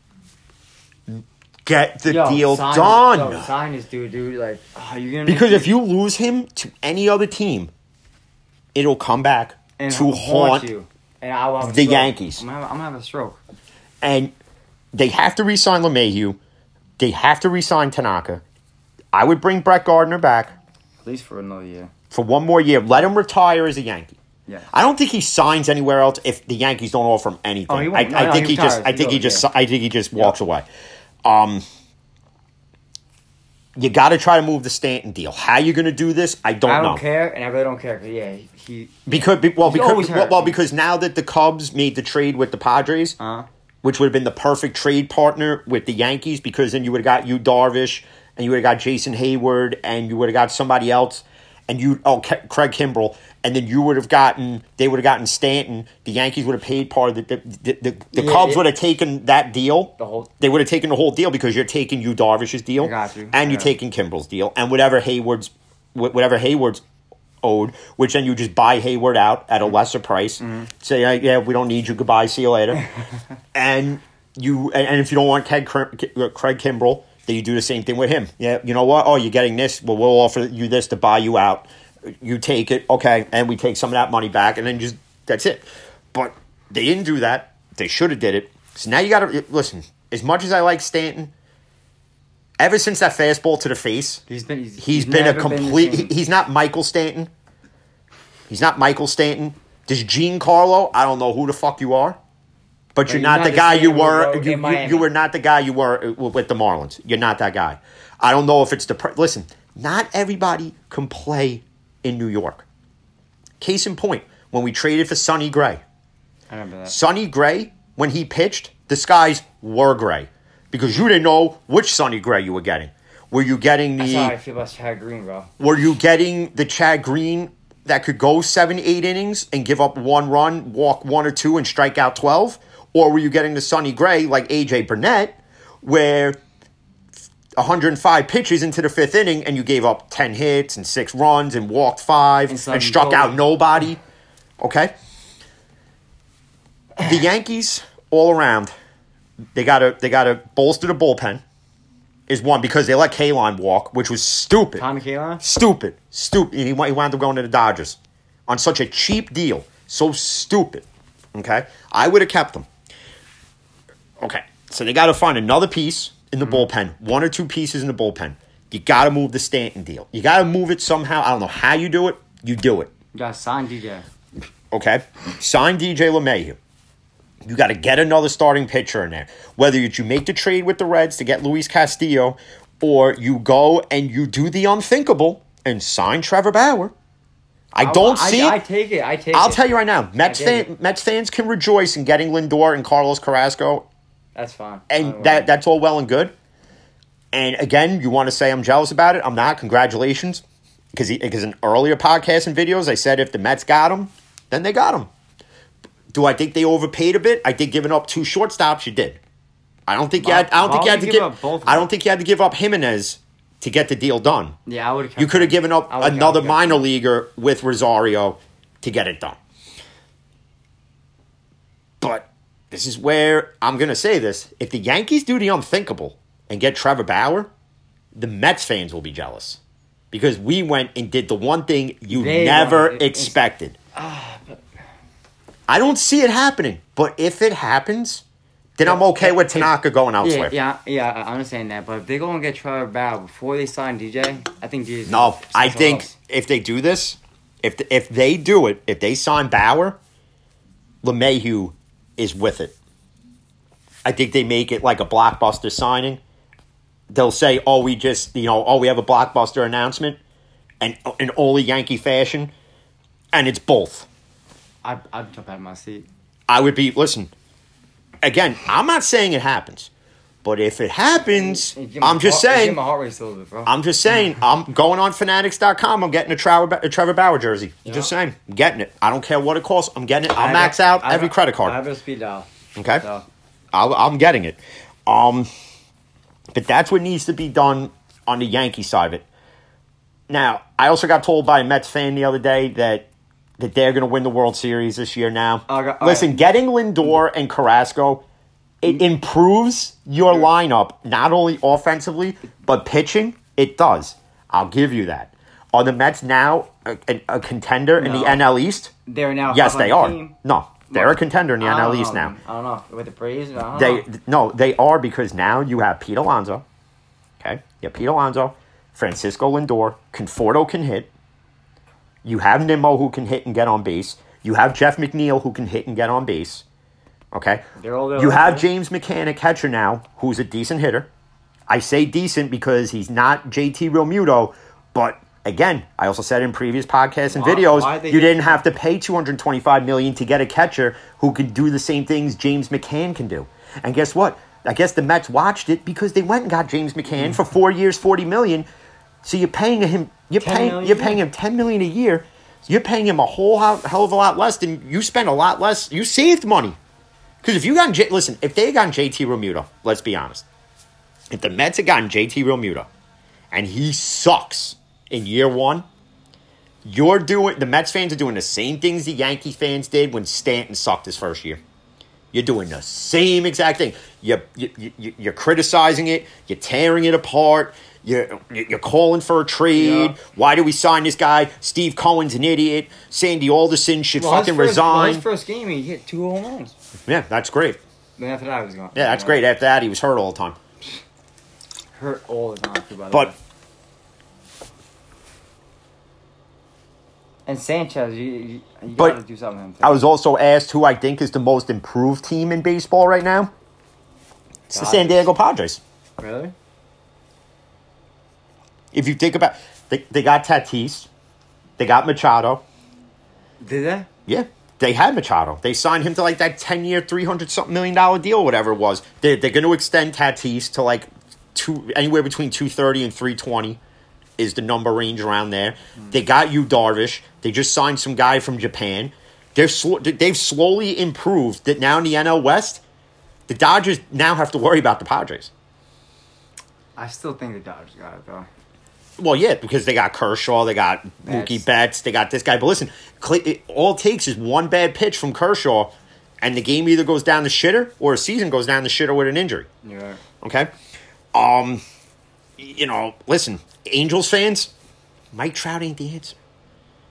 get the Yo, deal sign, done. Yo, sign this dude, dude. Like, gonna? because if you lose him to any other team, it'll come back and to haunt you, and I will the. Yankees. I'm gonna, have, I'm gonna have a stroke. And they have to re-sign LeMahieu. They have to re-sign Tanaka. I would bring Brett Gardner back At least for another year. for one more year. Let him retire as a Yankee. Yeah. I don't think he signs anywhere else if the Yankees don't offer him anything. Oh, he I, won't. No, I no, think he he just. retires. I He think he goes, just. yeah. I think he just walks away. Um, you got to try to move the Stanton deal. How you going to do this? I don't I don't care, and I really don't care. Yeah, he. Because be- well, because well, well, because now that the Cubs made the trade with the Padres, Uh, which would have been the perfect trade partner with the Yankees, because then you would have got Yu Darvish, and you would have got Jason Heyward, and you would have got somebody else, and you oh Ke- Craig Kimbrel, and then you would have gotten they would have gotten Stanton. The Yankees would have paid part of the the, the, the, the Yeah, Cubs yeah. would have taken that deal. The whole- they would have taken the whole deal because you're taking Yu Darvish's deal, you. and you're taking Kimbrel's deal, and whatever Heyward's whatever Heyward's owed, which then you just buy Heyward out at a lesser price. Mm-hmm. Say, uh, yeah, we don't need you. Goodbye. See you later. and you and, if you don't want Craig, Craig Kimbrel, then you do the same thing with him. Yeah, you know what? Oh, you're getting this. Well, we'll offer you this to buy you out. You take it, okay, and we take some of that money back, and then just that's it. But they didn't do that. They should have did it. So now you got to listen. As much as I like Stanton, ever since that fastball to the face, he's been. He's, he's been a complete. he- he's not Michael Stanton. He's not Michael Stanton. Does Giancarlo? I don't know who the fuck you are, but you're, not, the guy you were. You, you, you were not the guy you were uh, with the Marlins. You're not that guy. I don't know if it's the. per- Listen, not everybody can play in New York. Case in point, when we traded for Sonny Gray, I remember that. Sonny Gray, when he pitched, the skies were gray because you didn't know which Sonny Gray you were getting. Were you getting That's the? how I feel about Chad Green, bro. Were you getting the Chad Green that could go seven, eight innings and give up one run, walk one or two, and strike out 12? Or were you getting the Sonny Gray like AJ Burnett, where 105 pitches into the fifth inning and you gave up 10 hits and six runs and walked five And and, struck goals. out nobody? Okay? The Yankees, all around, they gotta they gotta bolster the bullpen. Is one because they let Kahnle walk, which was stupid. Tommy Kahnle? Stupid. Stupid. He, he wound up going to the Dodgers on such a cheap deal. So stupid. Okay? I would have kept him. Okay. So they got to find another piece in the hmm. bullpen, one or two pieces in the bullpen. You got to move the Stanton deal. You got to move it somehow. I don't know how you do it. You do it. You got signed DJ. Okay? Sign DJ LeMahieu. You got to get another starting pitcher in there. Whether you make the trade with the Reds to get Luis Castillo, or you go and you do the unthinkable and sign Trevor Bauer. I don't I, see I, I take it. I take it. I'll it. tell you right now, Mets, fan, Mets fans can rejoice in getting Lindor and Carlos Carrasco, That's fine. and that that's all well and good. And again, you want to say I'm jealous about it? I'm not. Congratulations, because because in earlier podcasts and videos, I said if the Mets got him, then they got him. Do I think they overpaid a bit? I think giving up two shortstops, you did. I don't think you had. I don't think you had to give. give up both I don't think you had to give up Giménez to get the deal done. Yeah, I would have. You could have given up I would've- I another minor leaguer with Rosario to get it done. But this is where I'm going to say this. If the Yankees do the unthinkable and get Trevor Bauer, the Mets fans will be jealous. Because we went and did the one thing you They never expected. it. I don't see it happening. But if it happens, then I'm okay with Tanaka going Yeah, elsewhere. yeah, yeah. I understand that, but if they go and get Trevor Bauer before they sign DJ, I think DJ's No, I think else. if they do this, if if they do it, if they sign Bauer, LeMahieu is with it. I think they make it like a blockbuster signing. They'll say, "Oh, we just you know, oh, we have a blockbuster announcement," and in only Yankee fashion, and it's both. I'd, I'd jump out of my seat. I would be listen. Again, I'm not saying it happens, but if it happens, I'm just heart- saying. my heart race a little bit, bro. I'm just saying, I'm going on fanatics.com. I'm getting a Trevor, a Trevor Bauer jersey. I'm just saying, I'm getting it. I don't care what it costs. I'm getting it. I I'll max a- out I every a- credit I card. have a speed dial. Okay, So I'll, I'm getting it. Um, but that's what needs to be done on the Yankee side of it. Now, I also got told by a Mets fan the other day that that they're going to win the World Series this year. Now, Okay, listen, right. getting Lindor and Carrasco. It mm-hmm. improves your lineup not only offensively but pitching. It does. I'll give you that. Are the Mets now a, a, a contender in the NL East? they're now. Yes, they are. team. No, they're a contender in the NL East oh, now. I don't know with the Braves. I don't They know. no, they are because now you have Pete Alonso. Okay, you have Pete Alonso, Francisco Lindor, Conforto can hit. You have Nimmo who can hit and get on base. You have Jeff McNeil who can hit and get on base. Okay, They're all you have. James McCann, a catcher now, who's a decent hitter. I say decent because he's not JT Realmuto, but again, I also said in previous podcasts and videos, you didn't have to pay 225 million to get a catcher who could do the same things James McCann can do. And guess what? I guess the Mets watched it because they went and got James McCann for 4 years, 40 million. So you're paying him you're paying million you're paying him 10 million a year. You're paying him a whole hell of a lot less than you spent a lot less. You saved money. Because if you got J- listen, if they had gotten JT Realmuto, let's be honest. If the Mets had gotten JT Realmuto, and he sucks in year one, you're doing the Mets fans are doing the same things the Yankee fans did when Stanton sucked his first year. You're doing the same exact thing. You're, you, you, you're criticizing it. You're tearing it apart. You're, you're calling for a trade. Yeah. Why do we sign this guy? Steve Cohen's an idiot. Sandy Alderson should Well, fucking first, well, resign. his first game, he hit two home runs. yeah, that's great. Then after that, he was gone. Yeah, that's great. After that, he was hurt all the time. Hurt all the time, too, by the But way. And Sanchez, you, you, you But gotta do something. I was also asked who I think is the most improved team in baseball right now. It's the San Diego Padres. really? If you think about, they, they got Tatis, they got Machado. Did they? Yeah, they had Machado. They signed him to like that ten year, three hundred something million dollar deal, whatever it was. They, they're going to extend Tatis to like two anywhere between two thirty and three twenty is the number range around there. Hmm. They got Yu Darvish. They just signed some guy from Japan. They're sl- they've slowly improved that now in the NL West, the Dodgers now have to worry about the Padres. I still think the Dodgers got it, though. Well, yeah, because they got Kershaw, they got Mookie Betts. Betts, they got this guy. But listen, it, all it takes is one bad pitch from Kershaw, and the game either goes down the shitter or a season goes down the shitter with an injury. You're. Okay, um, you know, listen, Angels fans, Mike Trout ain't the answer.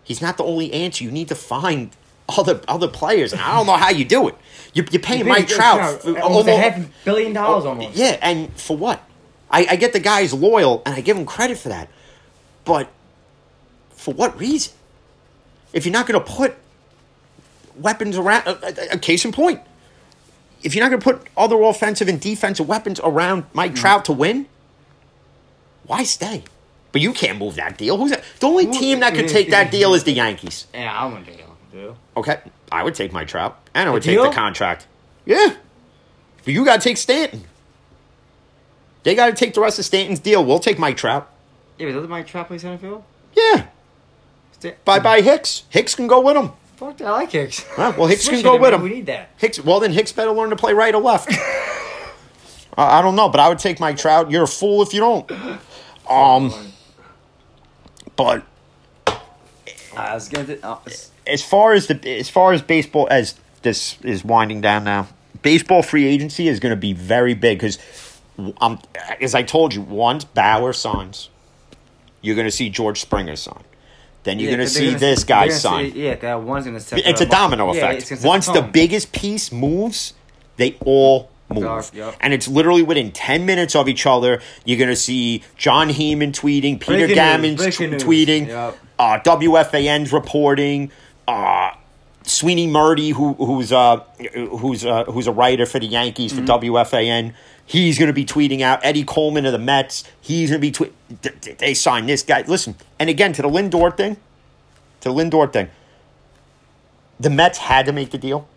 He's not the only answer. You need to find other other players, and I don't know how you do it. You you pay Mike Trout for almost a half billion dollars almost. Yeah, and for what? I, I get the guy's loyal, and I give him credit for that, but for what reason? If you're not going to put weapons around, a, a, a case in point, if you're not going to put other offensive and defensive weapons around Mike Mm. Trout to win, why stay? But you can't move that deal. Who's that? The only team that could take that deal is the Yankees. Yeah, I wouldn't take it. Dude. Okay, I would take Mike Trout, and I would The take the contract. Yeah, but you got to take Stanton. They got to take the rest of Stanton's deal. We'll take Mike Trout. Yeah, but doesn't Mike Trout play center field? Yeah, Sta- bye bye Hicks. Hicks can go with him. Fuck that, I like Hicks. Huh, well, Hicks can go with man, him. We need that. Hicks. Well, then Hicks better learn to play right or left. I I don't know, but I would take Mike Trout. You're a fool if you don't. Um, but Uh, let's get it. Uh, as far as the as far as baseball as this is winding down now, baseball free agency is going to be very big because, um, as I told you, once Bauer signs, you're going to see George Springer sign. Then you're yeah, going to see gonna- this they're guy sign. say- yeah, that one's gonna set. It's a domino yeah, effect. it's Once the tone. biggest piece moves, they all move. Yep. And it's literally within 10 minutes of each other. You're going to see Jon Heyman tweeting, Peter Breaking Gammons news, tw- tweeting, Yep. uh, WFAN's reporting, uh, Sweeny Murti, who, who's, uh, who's, uh, who's a writer for the Yankees Mm-hmm. for WFAN. He's going to be tweeting out Eddie Coleman of the Mets. He's going to be tweeting. They signed this guy. Listen, and again, to the Lindor thing, to the Lindor thing, the Mets had to make the deal.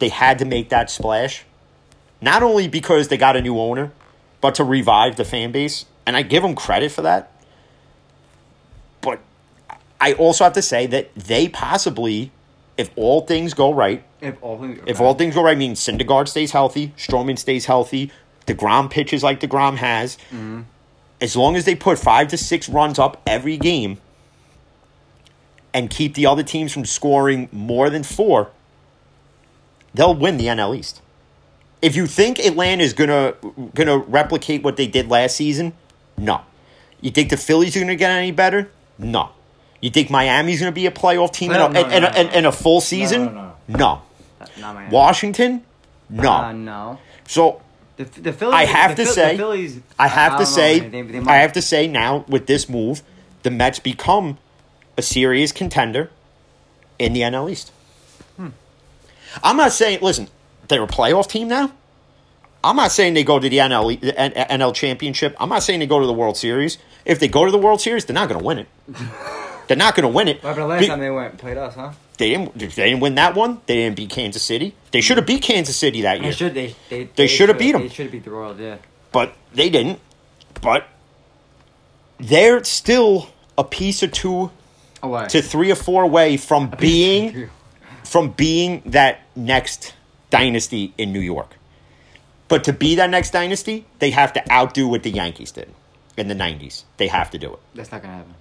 They had to make that splash. Not only because they got a new owner, but to revive the fan base. And I give them credit for that. But I also have to say that they possibly, if all things go right, If all, if all things go right, means Syndergaard stays healthy, Stroman stays healthy, DeGrom pitches like the DeGrom has, as long as they put five to six runs up every game and keep the other teams from scoring more than four, they'll win the NL East. If you think Atlanta is gonna gonna replicate what they did last season, no. You think the Phillies are gonna get any better? No. You think Miami's gonna be a playoff team in, a, No, no, in, no, in, no. in a full season? no, no. no. Washington? No. Uh, no. so The, the Phillies. I have the to Phil- say- the Phillies. I have don't to say. They- they I have to say now with this move, the Mets become a serious contender in the NL East. Hmm. I'm not saying listen, they're a playoff team now. I'm not saying they go to the NL E- N- NL championship. I'm not saying they go to the World Series. If they go to the World Series, they're not going to win it. they're not going to win it. What happened last Be- time they went played us, huh? They didn't. They didn't win that one. They didn't beat Kansas City. They should have beat Kansas City that year. They should. They. They, They should have beat them. They should have beat the Royals. Yeah. but they didn't. But they're still a piece or two what? to three or four away from being from being that next dynasty in New York. But to be that next dynasty, they have to outdo what the Yankees did in the '90s. They have to do it. That's not gonna happen.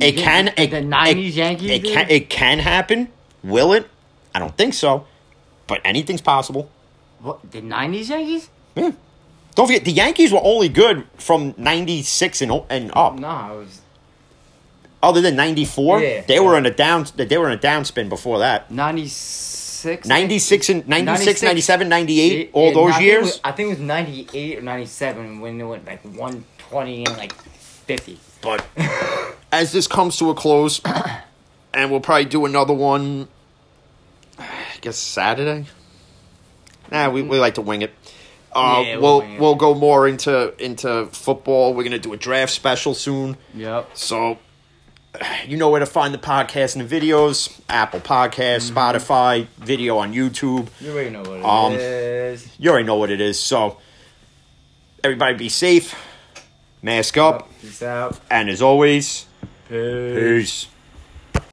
It can. The, It, the '90s it, Yankees. It can. It can happen. Will it? I don't think so. But anything's possible. What, the '90s Yankees? Yeah. Don't forget, the Yankees were only good from '96 and o- and up. No, was Other than '94, Yeah. they were in a down. They were in a downspin before that. '96. 96 and 96, 97, 98, all Yeah, those I years. was- I think it was '98 or '97 when they went like 120 and like 50. But as this comes to a close, and we'll probably do another one. I guess Saturday. Nah, we, we like to wing it. Uh, Yeah, we'll we'll we'll go more into into football. We're gonna do a draft special soon. Yep. So you know where to find the podcast and the videos: Apple Podcasts, Mm-hmm. Spotify, video on YouTube. You already know what it Um, is. You already know what it is. So everybody, be safe, mask up, Peace out. and as always, Peace. peace.